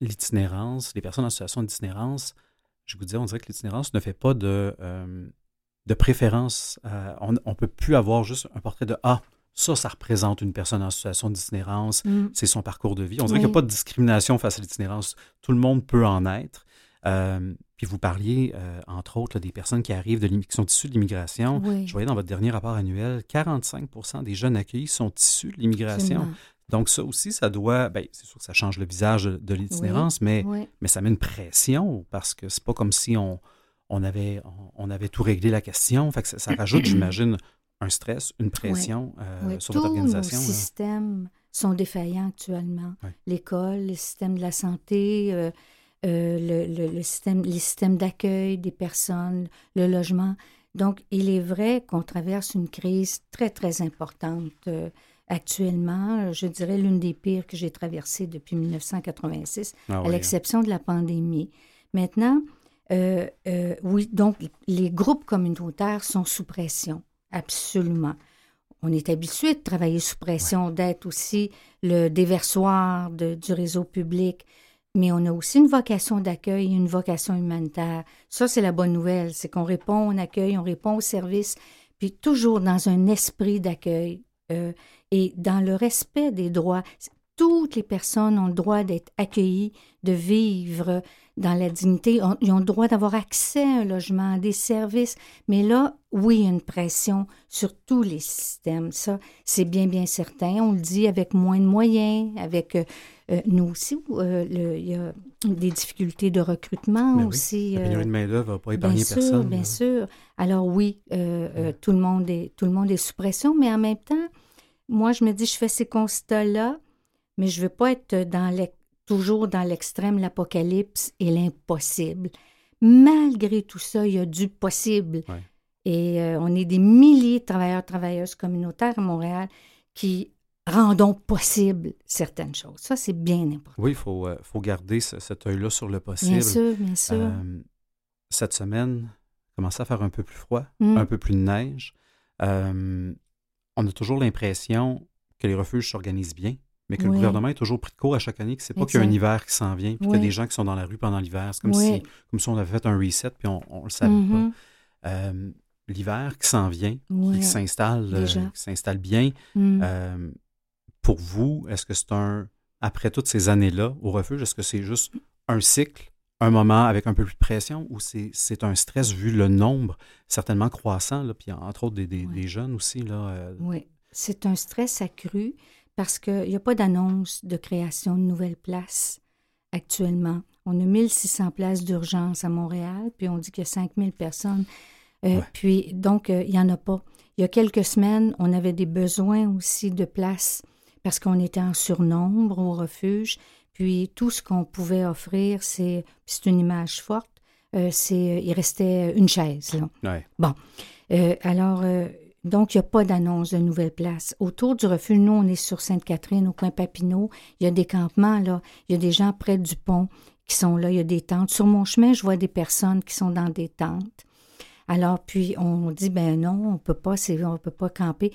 l'itinérance, les personnes en situation d'itinérance, je vous dis, on dirait que l'itinérance ne fait pas de, euh, de préférence. on ne peut plus avoir juste un portrait de Ah, ça, ça représente une personne en situation d'itinérance, mm. c'est son parcours de vie. On dirait qu'il n'y a pas de discrimination face à l'itinérance. Tout le monde peut en être. Puis vous parliez, euh, entre autres, des personnes qui arrivent, de qui sont issues de l'immigration. Je voyais dans votre dernier rapport annuel, 45% des jeunes accueillis sont issus de l'immigration. Donc ça aussi, ça doit, bien, c'est sûr que ça change le visage de l'itinérance, mais, mais ça met une pression parce que c'est pas comme si on, on, avait, on, avait tout réglé la question. Fait que ça, rajoute, j'imagine, un stress, une pression euh, sur votre organisation. Tous nos systèmes sont défaillants actuellement. L'école, le système de la santé, euh, euh, le, système, les systèmes d'accueil des personnes, le logement. Donc, il est vrai qu'on traverse une crise très, très importante euh, actuellement. Je dirais l'une des pires que j'ai traversées depuis 1986, ah à l'exception de la pandémie. Maintenant, euh, oui, donc les groupes communautaires sont sous pression, absolument. On est habitué de travailler sous pression, d'être aussi le déversoir du réseau public mais on a aussi une vocation d'accueil, une vocation humanitaire. Ça, c'est la bonne nouvelle, c'est qu'on répond, on accueille, on répond au service, puis toujours dans un esprit d'accueil euh, et dans le respect des droits. Toutes les personnes ont le droit d'être accueillies, de vivre dans la dignité. ils ont le droit d'avoir accès à un logement, à des services. Mais là, oui, il y a une pression sur tous les systèmes. Ça, c'est bien, bien certain. On le dit avec moins de moyens, avec... Euh, euh, nous aussi, euh, il y a des difficultés de recrutement ben aussi. La pénurie de main-d'œuvre va pas épargner bien personne. Sûr, bien sûr. Alors oui, tout, le monde est, tout le monde est sous pression, mais en même temps, moi, je me dis, je fais ces constats-là, mais je ne veux pas être dans toujours dans l'extrême, l'apocalypse et l'impossible. Malgré tout ça, il y a du possible. Et on est des milliers de travailleurs, travailleuses communautaires à Montréal qui rendons possible certaines choses. Ça, c'est bien important. Oui, il faut, euh, faut garder cet œil-là sur le possible. Bien sûr, bien sûr. Euh, cette semaine, commence à faire un peu plus froid, mm. un peu plus de neige. Euh, on a toujours l'impression que les refuges s'organisent bien, mais que le gouvernement est toujours pris de court à chaque année, que c'est pas qu'il y a un hiver qui s'en vient, puis qu'il y a des gens qui sont dans la rue pendant l'hiver. C'est comme, si, comme si on avait fait un reset, puis on ne le savait pas. Mm-hmm. L'hiver qui s'en vient, qui s'installe, s'installe bien, mm pour vous, est-ce que c'est un, après toutes ces années-là au refuge, est-ce que c'est juste un cycle, un moment avec un peu plus de pression ou c'est un stress vu le nombre certainement croissant, là, puis entre autres des, jeunes aussi? Là, euh? Oui, c'est un stress accru parce qu'il n'y a pas d'annonce de création de nouvelles places actuellement. On a 1600 places d'urgence à Montréal, puis on dit qu'il y a 5000 personnes. Euh, puis donc, euh, il n'y en a pas. Il y a quelques semaines, on avait des besoins aussi de places parce qu'on était en surnombre au refuge. Puis tout ce qu'on pouvait offrir, c'est, c'est une image forte, euh, c'est, il restait une chaise. Là. Bon, euh, alors, euh, donc, il n'y a pas d'annonce de nouvelles places. Autour du refuge, nous, on est sur Sainte-Catherine, au coin Papineau. Il y a des campements, là. Il y a des gens près du pont qui sont là. Il y a des tentes. Sur mon chemin, je vois des personnes qui sont dans des tentes. Alors, puis on dit, ben non, on peut pas, on peut pas camper.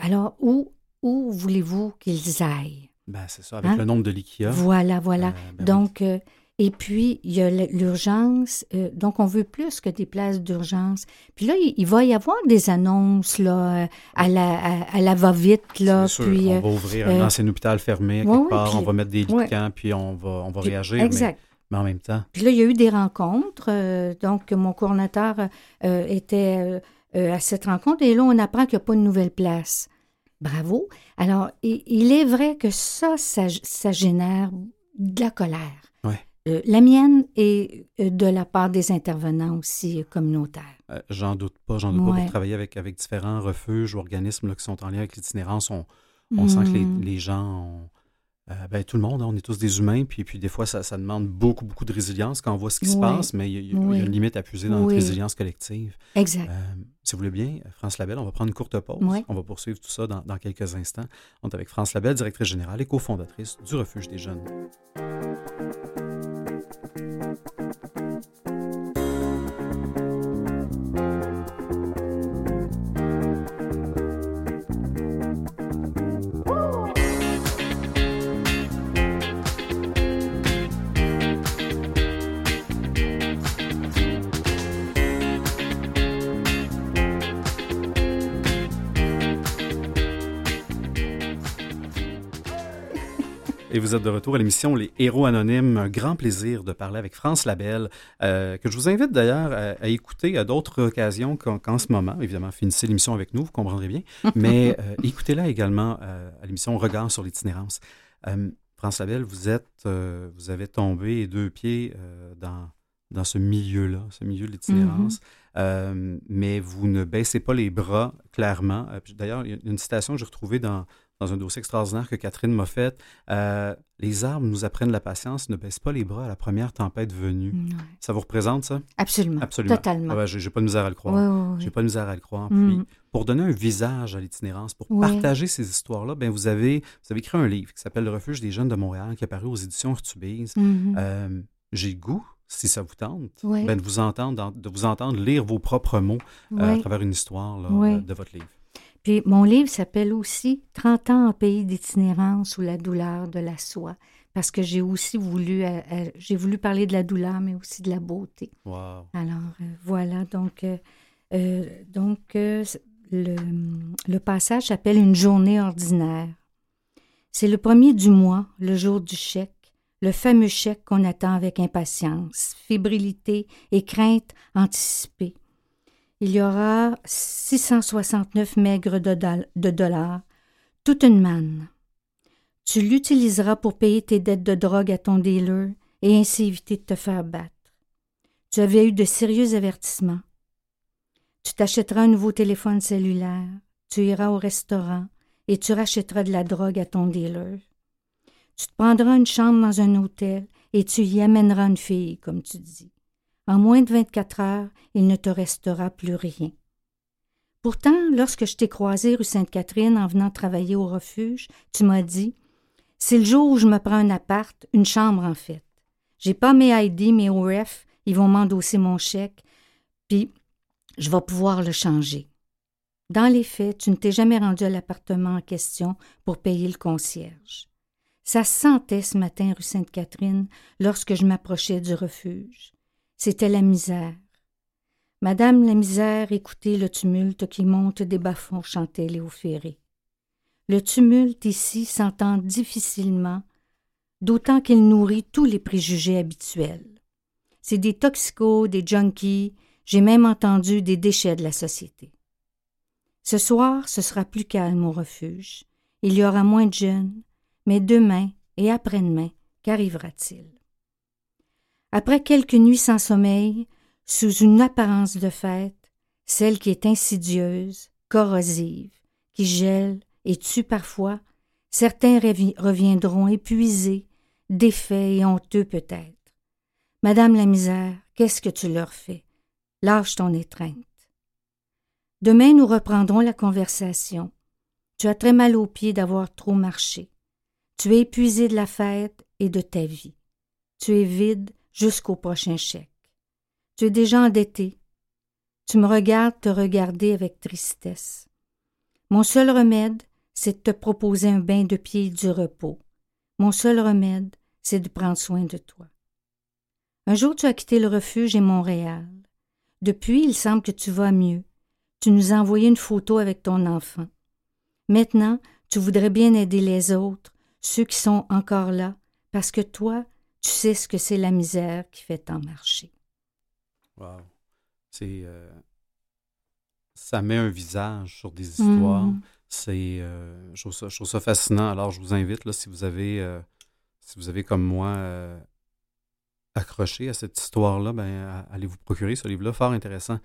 Alors, où, où voulez-vous qu'ils aillent? Ben, c'est ça, avec hein? le nombre de lits Voilà, voilà. Euh, ben Donc, euh, et puis, il y a l'urgence. Euh, donc, on veut plus que des places d'urgence. Puis là, il, va y avoir des annonces là, à la, à, la va-vite. Là, puis, on va ouvrir un ancien hôpital fermé quelque part. on va mettre des lits camp, puis on va, on va réagir. Exact en même temps. Puis là, il y a eu des rencontres. Euh, donc, mon coordinateur euh, était euh, à cette rencontre et là, on apprend qu'il n'y a pas de nouvelle place. Bravo. Alors, il, est vrai que ça, ça, génère de la colère. La mienne et de la part des intervenants aussi communautaires. j'en doute pas. J'en doute pas pour travailler avec, avec différents refuges ou organismes qui sont en lien avec l'itinérance. On, on sent que les, mm. les gens ont euh, ben, tout le monde, hein, on est tous des humains, puis, puis des fois, ça, ça demande beaucoup, beaucoup de résilience quand on voit ce qui se passe, mais il y, a, une limite à puiser dans notre résilience si Exact. Euh, si vous voulez bien, France Labelle, on va prendre une courte pause. On va poursuivre tout ça dans, dans, quelques instants. On est avec France Labelle, directrice générale et cofondatrice du Refuge des jeunes. thank you. Et vous êtes de retour à l'émission Les Héros Anonymes. Un grand plaisir de parler avec France Labelle, euh, que je vous invite d'ailleurs à, écouter à d'autres occasions qu'en ce moment. Évidemment, finissez l'émission avec nous, vous comprendrez bien. Mais euh, écoutez-la également euh, à l'émission Regard sur l'itinérance. France Labelle, vous êtes, vous avez tombé deux pieds dans, dans ce milieu-là, ce milieu de l'itinérance. Mm-hmm. mais vous ne baissez pas les bras, clairement. D'ailleurs, il y a une citation que j'ai retrouvée dans, dans un dossier extraordinaire que Catherine m'a fait. Euh, les arbres nous apprennent la patience, ne baissent pas les bras à la première tempête venue. Ça vous représente ça? Absolument. Absolument. Totalement. Ah j'ai pas de misère à le croire. J'ai pas de misère à le croire. Puis, mm. pour donner un visage à l'itinérance, pour partager ces histoires-là, ben vous avez, vous avez écrit un livre qui s'appelle Le refuge des jeunes de Montréal, qui est paru aux éditions Urtubise. Mm-hmm. Euh, j'ai goût, si ça vous tente, ben de, vous entendre, de vous entendre lire vos propres mots euh, à travers une histoire de votre livre. Puis mon livre s'appelle aussi 30 ans en pays d'itinérance ou la douleur de la soie, parce que j'ai aussi voulu, euh, euh, j'ai voulu parler de la douleur, mais aussi de la beauté. Wow. Alors euh, voilà, donc, donc le, le passage s'appelle Une journée ordinaire. C'est le premier du mois, le jour du chèque, le fameux chèque qu'on attend avec impatience, fébrilité et crainte anticipée il y aura 669 maigres de, dollars, toute une manne. Tu l'utiliseras pour payer tes dettes de drogue à ton dealer et ainsi éviter de te faire battre. Tu avais eu de sérieux avertissements. Tu t'achèteras un nouveau téléphone cellulaire, tu iras au restaurant et tu rachèteras de la drogue à ton dealer. Tu te prendras une chambre dans un hôtel et tu y amèneras une fille, comme tu dis. En moins de vingt-quatre heures, il ne te restera plus rien. Pourtant, lorsque je t'ai croisé rue Sainte-Catherine en venant travailler au refuge, tu m'as dit C'est le jour où je me prends un appart, une chambre en fait. J'ai pas mes ID, mes OF, ils vont m'endosser mon chèque, puis je vais pouvoir le changer. Dans les faits, tu ne t'es jamais rendu à l'appartement en question pour payer le concierge. Ça sentait ce matin rue Sainte-Catherine lorsque je m'approchais du refuge. C'était la misère. Madame la misère écoutait le tumulte qui monte des bas-fonds, chantait Léo Ferré. Le tumulte ici s'entend difficilement, d'autant qu'il nourrit tous les préjugés habituels. C'est des toxicos, des junkies, j'ai même entendu des déchets de la société. Ce soir, ce sera plus calme au refuge. Il y aura moins de jeunes, mais demain et après-demain, qu'arrivera-t-il? Après quelques nuits sans sommeil, sous une apparence de fête, celle qui est insidieuse, corrosive, qui gèle et tue parfois, certains reviendront épuisés, défaits et honteux peut-être. Madame la misère, qu'est-ce que tu leur fais? Lâche ton étreinte. Demain, nous reprendrons la conversation. Tu as très mal aux pieds d'avoir trop marché. Tu es épuisé de la fête et de ta vie. tu es vide jusqu'au prochain chèque. Tu es déjà endetté. Tu me regardes te regarder avec tristesse. Mon seul remède, c'est de te proposer un bain de pied du repos. Mon seul remède, c'est de prendre soin de toi. Un jour, tu as quitté le refuge et Montréal. Depuis, il semble que tu vas mieux. Tu nous as envoyé une photo avec ton enfant. Maintenant, tu voudrais bien aider les autres, ceux qui sont encore là, parce que toi, tu sais ce que c'est la misère qui fait tant marcher. Wow. C'est. Euh, ça met un visage sur des histoires. Mhm. C'est. euh, je, trouve ça, je trouve ça fascinant. Alors, je vous invite, là, si vous avez. euh, si vous avez, comme moi, accroché à cette histoire-là, ben, allez vous procurer ce livre-là, fort intéressant,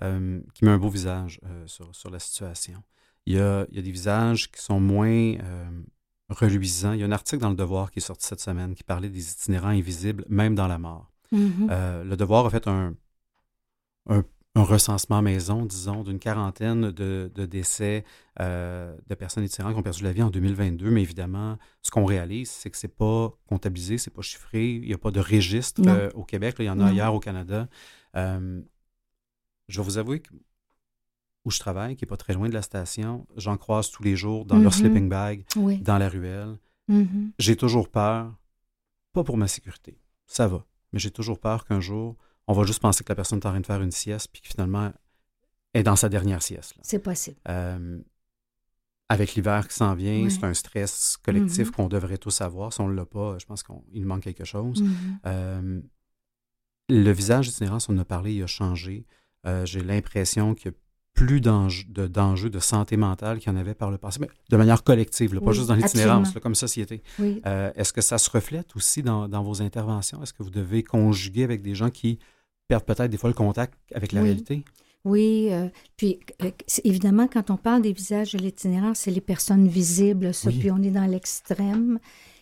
qui met un beau visage sur, sur la situation. Il y, a, il y a des visages qui sont moins reluisants. Il y a un article dans Le Devoir qui est sorti cette semaine qui parlait des itinérants invisibles, même dans la mort. Mhm. Euh, le Devoir a fait un, un, un recensement maison, disons, d'une quarantaine de, de décès euh, de personnes itinérantes qui ont perdu la vie en 2022. Mais évidemment, ce qu'on réalise, c'est que c'est pas comptabilisé, c'est pas chiffré. Il n'y a pas de registre euh, au Québec. là. il y en a Non. ailleurs au Canada. Je vais vous avouer que où je travaille, qui n'est pas très loin de la station, j'en croise tous les jours dans leur Mhm. sleeping bag, Oui. dans la ruelle. Mhm. J'ai toujours peur, pas pour ma sécurité, ça va, mais j'ai toujours peur qu'un jour, on va juste penser que la personne est en train de faire une sieste, puis que finalement, elle est dans sa dernière sieste. C'est possible. Euh, avec l'hiver qui s'en vient, c'est un stress collectif Mhm. qu'on devrait tous avoir. Si on ne l'a pas, je pense qu'il manque quelque chose. Euh, le visage d'itinérance, on en a parlé, il a changé. Euh, j'ai l'impression qu'il y a plus d'enjeux de, santé mentale qu'il y en avait par le passé, mais de manière collective, là, pas juste dans l'itinérance, comme société. Oui. Euh, Est-ce que ça se reflète aussi dans, dans vos interventions? Est-ce que vous devez conjuguer avec des gens qui perdent peut-être des fois le contact avec la Oui. réalité? Oui, euh, puis euh, évidemment, quand on parle des visages de l'itinérance, c'est les personnes visibles, ça, puis on est dans l'extrême,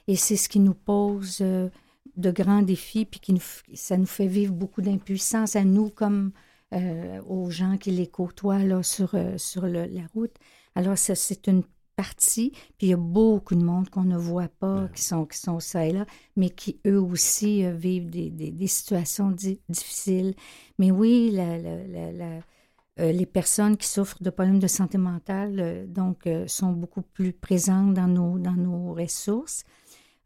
et c'est ce qui nous pose de grands défis, puis qui nous, ça nous fait vivre beaucoup d'impuissance à nous comme euh, aux gens qui les côtoient là, sur, euh, sur le- la route. Alors, ça, c'est une partie, puis il y a beaucoup de monde qu'on ne voit pas, Ouais. qui sont, qui sont ça et là, mais qui eux aussi euh, vivent des, des- des situations di- difficiles. Mais oui, la- la- la- la- les personnes qui souffrent de problèmes de santé mentale, donc, sont beaucoup plus présentes dans nos, dans nos ressources.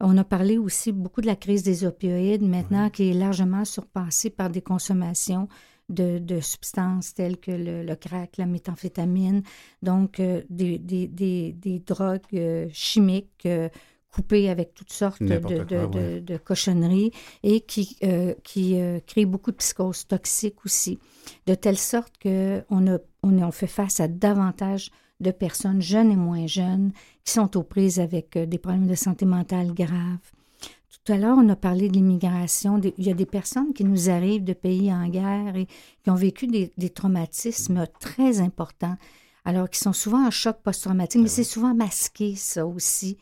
On a parlé aussi beaucoup de la crise des opioïdes maintenant, qui est largement surpassée par des consommations de, de substances telles que le, le crack, la méthamphétamine, donc euh, des, des, des, des drogues euh, chimiques euh, coupées avec toutes sortes de, de, quoi, de- ouais. de cochonneries et qui, qui créent beaucoup de psychoses toxiques aussi, de telle sorte qu'on on, on fait face à davantage de personnes jeunes et moins jeunes qui sont aux prises avec des problèmes de santé mentale graves. Tout à l'heure, on a parlé de l'immigration. Il y a des personnes qui nous arrivent de pays en guerre et qui ont vécu des, des traumatismes très importants, alors qui sont souvent en choc post-traumatique, mais c'est souvent masqué, ça aussi,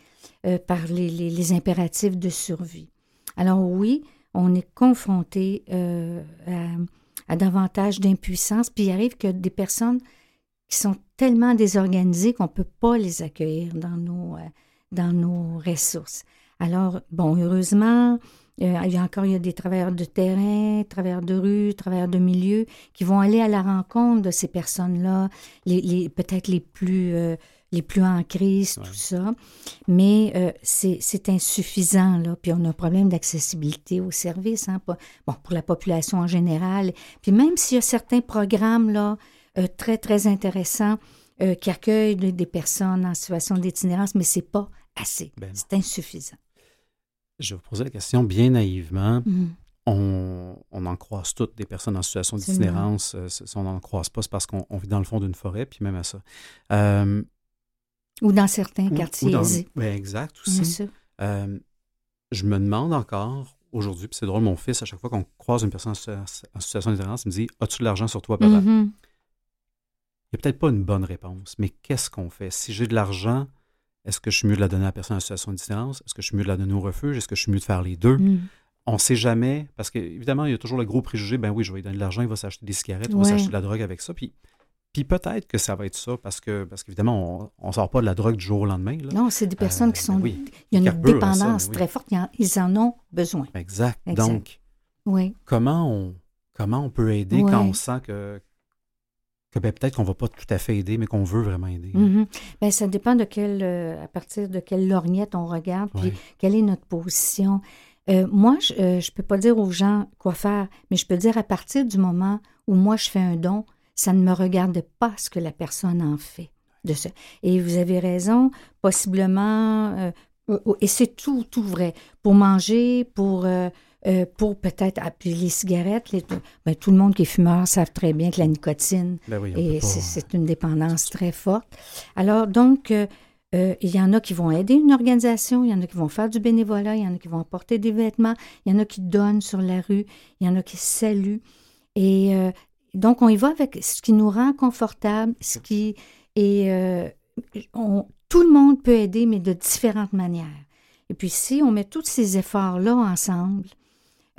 euh, par les, les- les impératifs de survie. Alors oui, on est confronté euh, à, à davantage d'impuissance, puis il arrive que des personnes qui sont tellement désorganisées qu'on ne peut pas les accueillir dans nos, euh, dans nos ressources. Alors, bon, heureusement, euh, il y a encore il y a des travailleurs de terrain, travailleurs de rue, travailleurs de milieu qui vont aller à la rencontre de ces personnes-là, les, les- peut-être les plus, euh, les plus en crise, Ouais. tout ça. Mais euh, c'est insuffisant, là. Puis on a un problème d'accessibilité aux services, hein, pas- bon, pour la population en général. Puis même s'il y a certains programmes, là, très, très intéressants qui accueillent des- personnes en situation d'itinérance, mais c'est pas assez. Ben c'est insuffisant. Je vais vous poser la question bien naïvement. Mhm. On, on en croise toutes des personnes en situation d'itinérance. Euh, si on n'en croise pas, c'est parce qu'on on vit dans le fond d'une forêt, puis même à ça. Euh, Ou dans certains quartiers ou dans- aisés. ben, exact aussi. Euh, je me demande encore aujourd'hui, puis c'est drôle, mon fils, à chaque fois qu'on croise une personne en situation d'itinérance, il me dit As-tu de l'argent sur toi, papa? Mhm. Il n'y a peut-être pas une bonne réponse, mais qu'est-ce qu'on fait? Si j'ai de l'argent, est-ce que je suis mieux de la donner à la personne en situation d'itinérance Est-ce que je suis mieux de la donner au refuge? Est-ce que je suis mieux de faire les deux? Mhm. On ne sait jamais, parce qu'évidemment, il y a toujours le gros préjugé ben oui, je vais lui donner de l'argent, il va s'acheter des cigarettes, il va s'acheter de la drogue avec ça. Puis puis peut-être que ça va être ça, parce que parce qu'évidemment, on ne sort pas de la drogue du jour au lendemain. Là. Non, c'est des personnes Euh, qui ben sont... oui. Il y a une ça, dépendance ben oui. très forte. Ils en- ont besoin. Exact. Exact. Donc, Oui. comment on, comment on peut aider quand on sent que, que ben, peut-être qu'on ne va pas tout à fait aider, mais qu'on veut vraiment aider? Ben, ça dépend de quelle, euh, à partir de quelle lorgnette on regarde, puis Ouais. quelle est notre position. Euh, moi, je ne peux pas dire aux gens quoi faire, mais je peux dire à partir du moment où moi je fais un don, ça ne me regarde pas ce que la personne en fait de ça. Et vous avez raison, possiblement, euh, euh, et c'est tout, tout vrai. Pour manger, pour, euh, pour peut-être, puis les cigarettes, les- ben, tout le monde qui est fumeur savent très bien que la nicotine, Ben oui, et c'est une dépendance très forte. Alors, donc, euh, euh, il y en a qui vont aider une organisation, il y en a qui vont faire du bénévolat, il y en a qui vont apporter des vêtements, il y en a qui donnent sur la rue, il y en a qui saluent. Et donc, on y va avec ce qui nous rend confortable, ce qui et on- tout le monde peut aider, mais de différentes manières. Et puis, si on met tous ces efforts-là ensemble,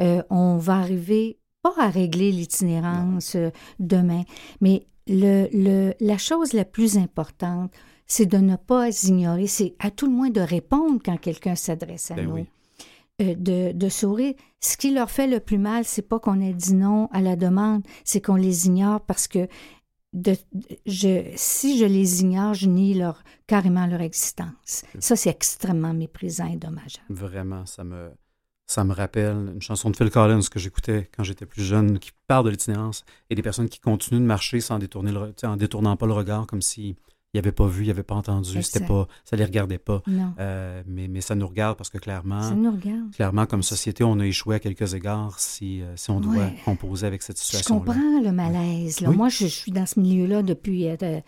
euh, on va arriver pas à régler l'itinérance euh, demain, mais le, le- la chose la plus importante, c'est de ne pas ignorer, c'est à tout le moins de répondre quand quelqu'un s'adresse à Ben nous. oui. Euh, de, de sourire. Ce qui leur fait le plus mal, c'est pas qu'on ait dit non à la demande, c'est qu'on les ignore parce que de, je, si je les ignore, je nie leur, carrément leur existence. Ça, c'est extrêmement méprisant et dommageable. Vraiment, ça me, ça me rappelle une chanson de Phil Collins que j'écoutais quand j'étais plus jeune, qui parle de l'itinérance et des personnes qui continuent de marcher sans détourner le, en détournant pas le regard, comme s'ils n'avaient pas vu, ils n'avaient pas entendu, c'était pas, ça les regardait pas. Non, Euh, mais, mais ça nous regarde parce que clairement, ça nous regarde. clairement, comme société, on a échoué à quelques égards si, euh, si on doit Ouais. composer avec cette Je situation-là. comprends le malaise. Là. Oui. Moi, je, je suis dans ce milieu-là depuis. euh,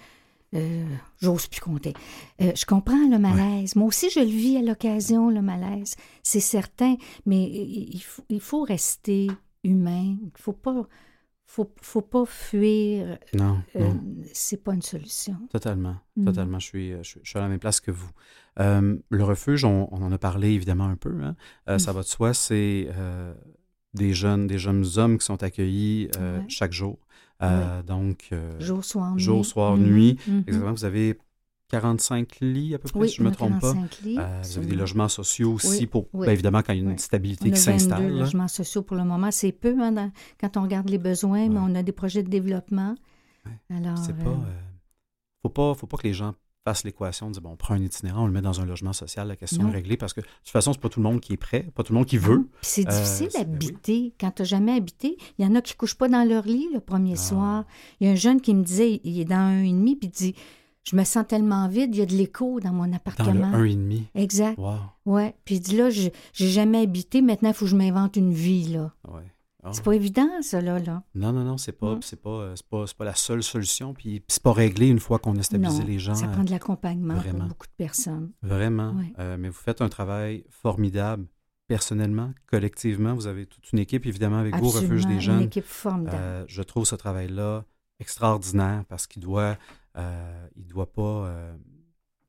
euh, euh, J'ose plus compter. Euh, je comprends le malaise. Moi aussi, je le vis à l'occasion, le malaise. C'est certain. Mais il faut, il faut rester humain. Il faut pas. Faut, faut pas fuir. Non, Euh, non. c'est pas une solution. Totalement, Mm. totalement. Je suis, je, suis, je suis à la même place que vous. Euh, le refuge, on, on en a parlé évidemment un peu. hein. Euh, Mm. Ça va de soi, c'est euh, des jeunes, des jeunes hommes qui sont accueillis euh, Ouais. chaque jour. Euh, Donc, euh, Jour, soir, nuit. jour, soir, Mhm, nuit. mhm. Exactement. Vous avez 45 lits à peu près, Oui, si je ne me trompe pas. 45 lits, Euh, vous avez des logements sociaux aussi Oui, pour, oui. bien évidemment, quand il y a une stabilité On qui 22 s'installe. là. logements sociaux pour le moment. C'est peu hein, dans- quand on regarde les besoins, mais on a des projets de développement. Ouais. Alors, C'est pas, euh, faut pas, faut pas que les gens fassent l'équation de dire bon, on prend un itinérant, on le met dans un logement social, la question Non. est réglée parce que de toute façon, c'est pas tout le monde qui est prêt, pas tout le monde qui veut. c'est Euh, difficile ben oui. d'habiter. Quand tu n'as jamais habité, il y en a qui ne couchent pas dans leur lit le premier Ah. soir. Il y a un jeune qui me disait, il est dans un et demi, puis il dit Je me sens tellement vide, il y a de l'écho dans mon Dans le appartement. 1,5. Exact. Wow. Ouais. Puis il dit là, je j'ai jamais habité, maintenant il faut que je m'invente une vie. là. Ouais. Ah. C'est pas évident, ça, là. là. Non, non, non, c'est pas, Mm. c'est pas, euh, c'est pas, c'est pas la seule solution. Puis c'est pas réglé une fois qu'on a stabilisé Non, les gens. Ça prend de l'accompagnement pour beaucoup de personnes. Vraiment. Euh, mais vous faites un travail formidable. Personnellement, collectivement, vous avez toute une équipe, évidemment, avec vous, Absolument, Refuge des Une Jeunes. équipe formidable. Euh, je trouve ce travail-là extraordinaire parce qu'il doit, euh, il doit pas, euh,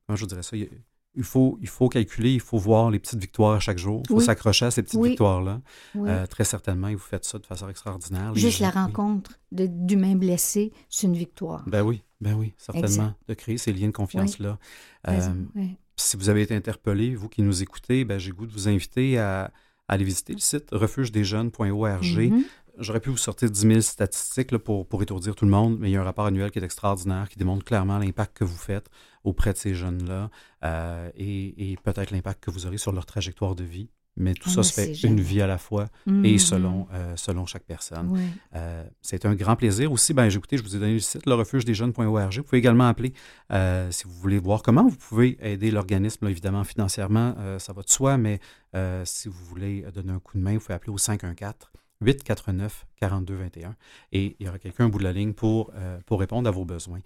comment je dirais ça, il, il faut, il faut calculer, il faut voir les petites victoires à chaque jour, il faut Oui. s'accrocher à ces petites Oui. victoires-là. Oui. Euh, très certainement, et vous faites ça de façon extraordinaire. Juste la gens- rencontre d'humains blessés, c'est une victoire. Ben oui, ben oui, certainement. Exact. De créer ces liens de confiance-là. Euh, si vous avez été interpellé, vous qui nous écoutez, ben, j'ai goût de vous inviter à, à aller visiter le site refugedesjeunes.org. Mhm. J'aurais pu vous sortir 10 000 statistiques là, pour, pour étourdir tout le monde, mais il y a un rapport annuel qui est extraordinaire, qui démontre clairement l'impact que vous faites auprès de ces jeunes-là euh, et, et peut-être l'impact que vous aurez sur leur trajectoire de vie. Mais tout Ah, ça se fait une vie à la fois et Mhm. selon, euh, selon chaque personne. Oui. Euh, c'est un grand plaisir. Aussi, ben, écoutez, je vous ai donné le site, le refuge des jeunes.org. Vous pouvez également appeler euh, si vous voulez voir comment vous pouvez aider l'organisme, évidemment, financièrement, ça va de soi, mais si vous voulez donner un coup de main, vous pouvez appeler au 514-849-4221 et il y aura quelqu'un au bout de la ligne pour, pour répondre à vos besoins.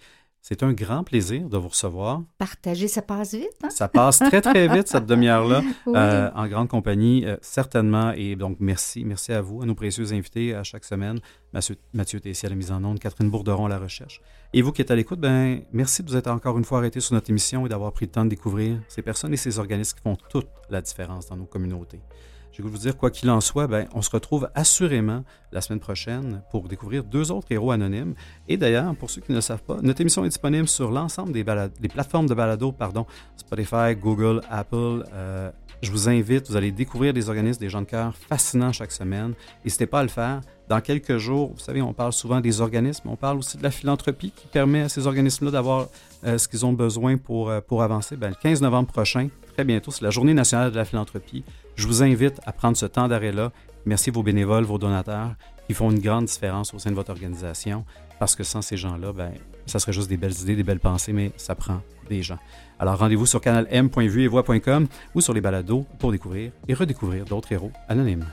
C'est un grand plaisir de vous recevoir. Partager, ça passe vite. Hein? Ça passe très, très vite, cette demi-heure-là. Oui. Euh, en grande compagnie, euh, certainement. Et donc, merci. Merci à vous, à nos précieux invités à chaque semaine. Mathieu, Mathieu Tessier à la mise en onde, Catherine Bourderon à la recherche. Et vous qui êtes à l'écoute, ben, merci de vous être encore une fois arrêté sur notre émission et d'avoir pris le temps de découvrir ces personnes et ces organismes qui font toute la différence dans nos communautés. Je vais vous dire, quoi qu'il en soit, ben, on se retrouve assurément la semaine prochaine pour découvrir deux autres héros anonymes. Et d'ailleurs, pour ceux qui ne le savent pas, notre émission est disponible sur l'ensemble des, plateformes de balado, pardon, Spotify, Google, Apple. Euh, je vous invite, vous allez découvrir des organismes, des gens de cœur fascinants chaque semaine. N'hésitez pas à le faire. Dans quelques jours, vous savez, on parle souvent des organismes, on parle aussi de la philanthropie qui permet à ces organismes-là d'avoir euh, ce qu'ils ont besoin pour, euh, pour avancer. Ben, le 15 novembre prochain, très bientôt, c'est la Journée nationale de la philanthropie. Je vous invite à prendre ce temps d'arrêt-là. Merci vos bénévoles, vos donateurs qui font une grande différence au sein de votre organisation parce que sans ces gens-là, ben, ça serait juste des belles idées, des belles pensées, mais ça prend des gens. Alors rendez-vous sur canalm.vueetvoix.com ou sur les balados pour découvrir et redécouvrir d'autres héros anonymes.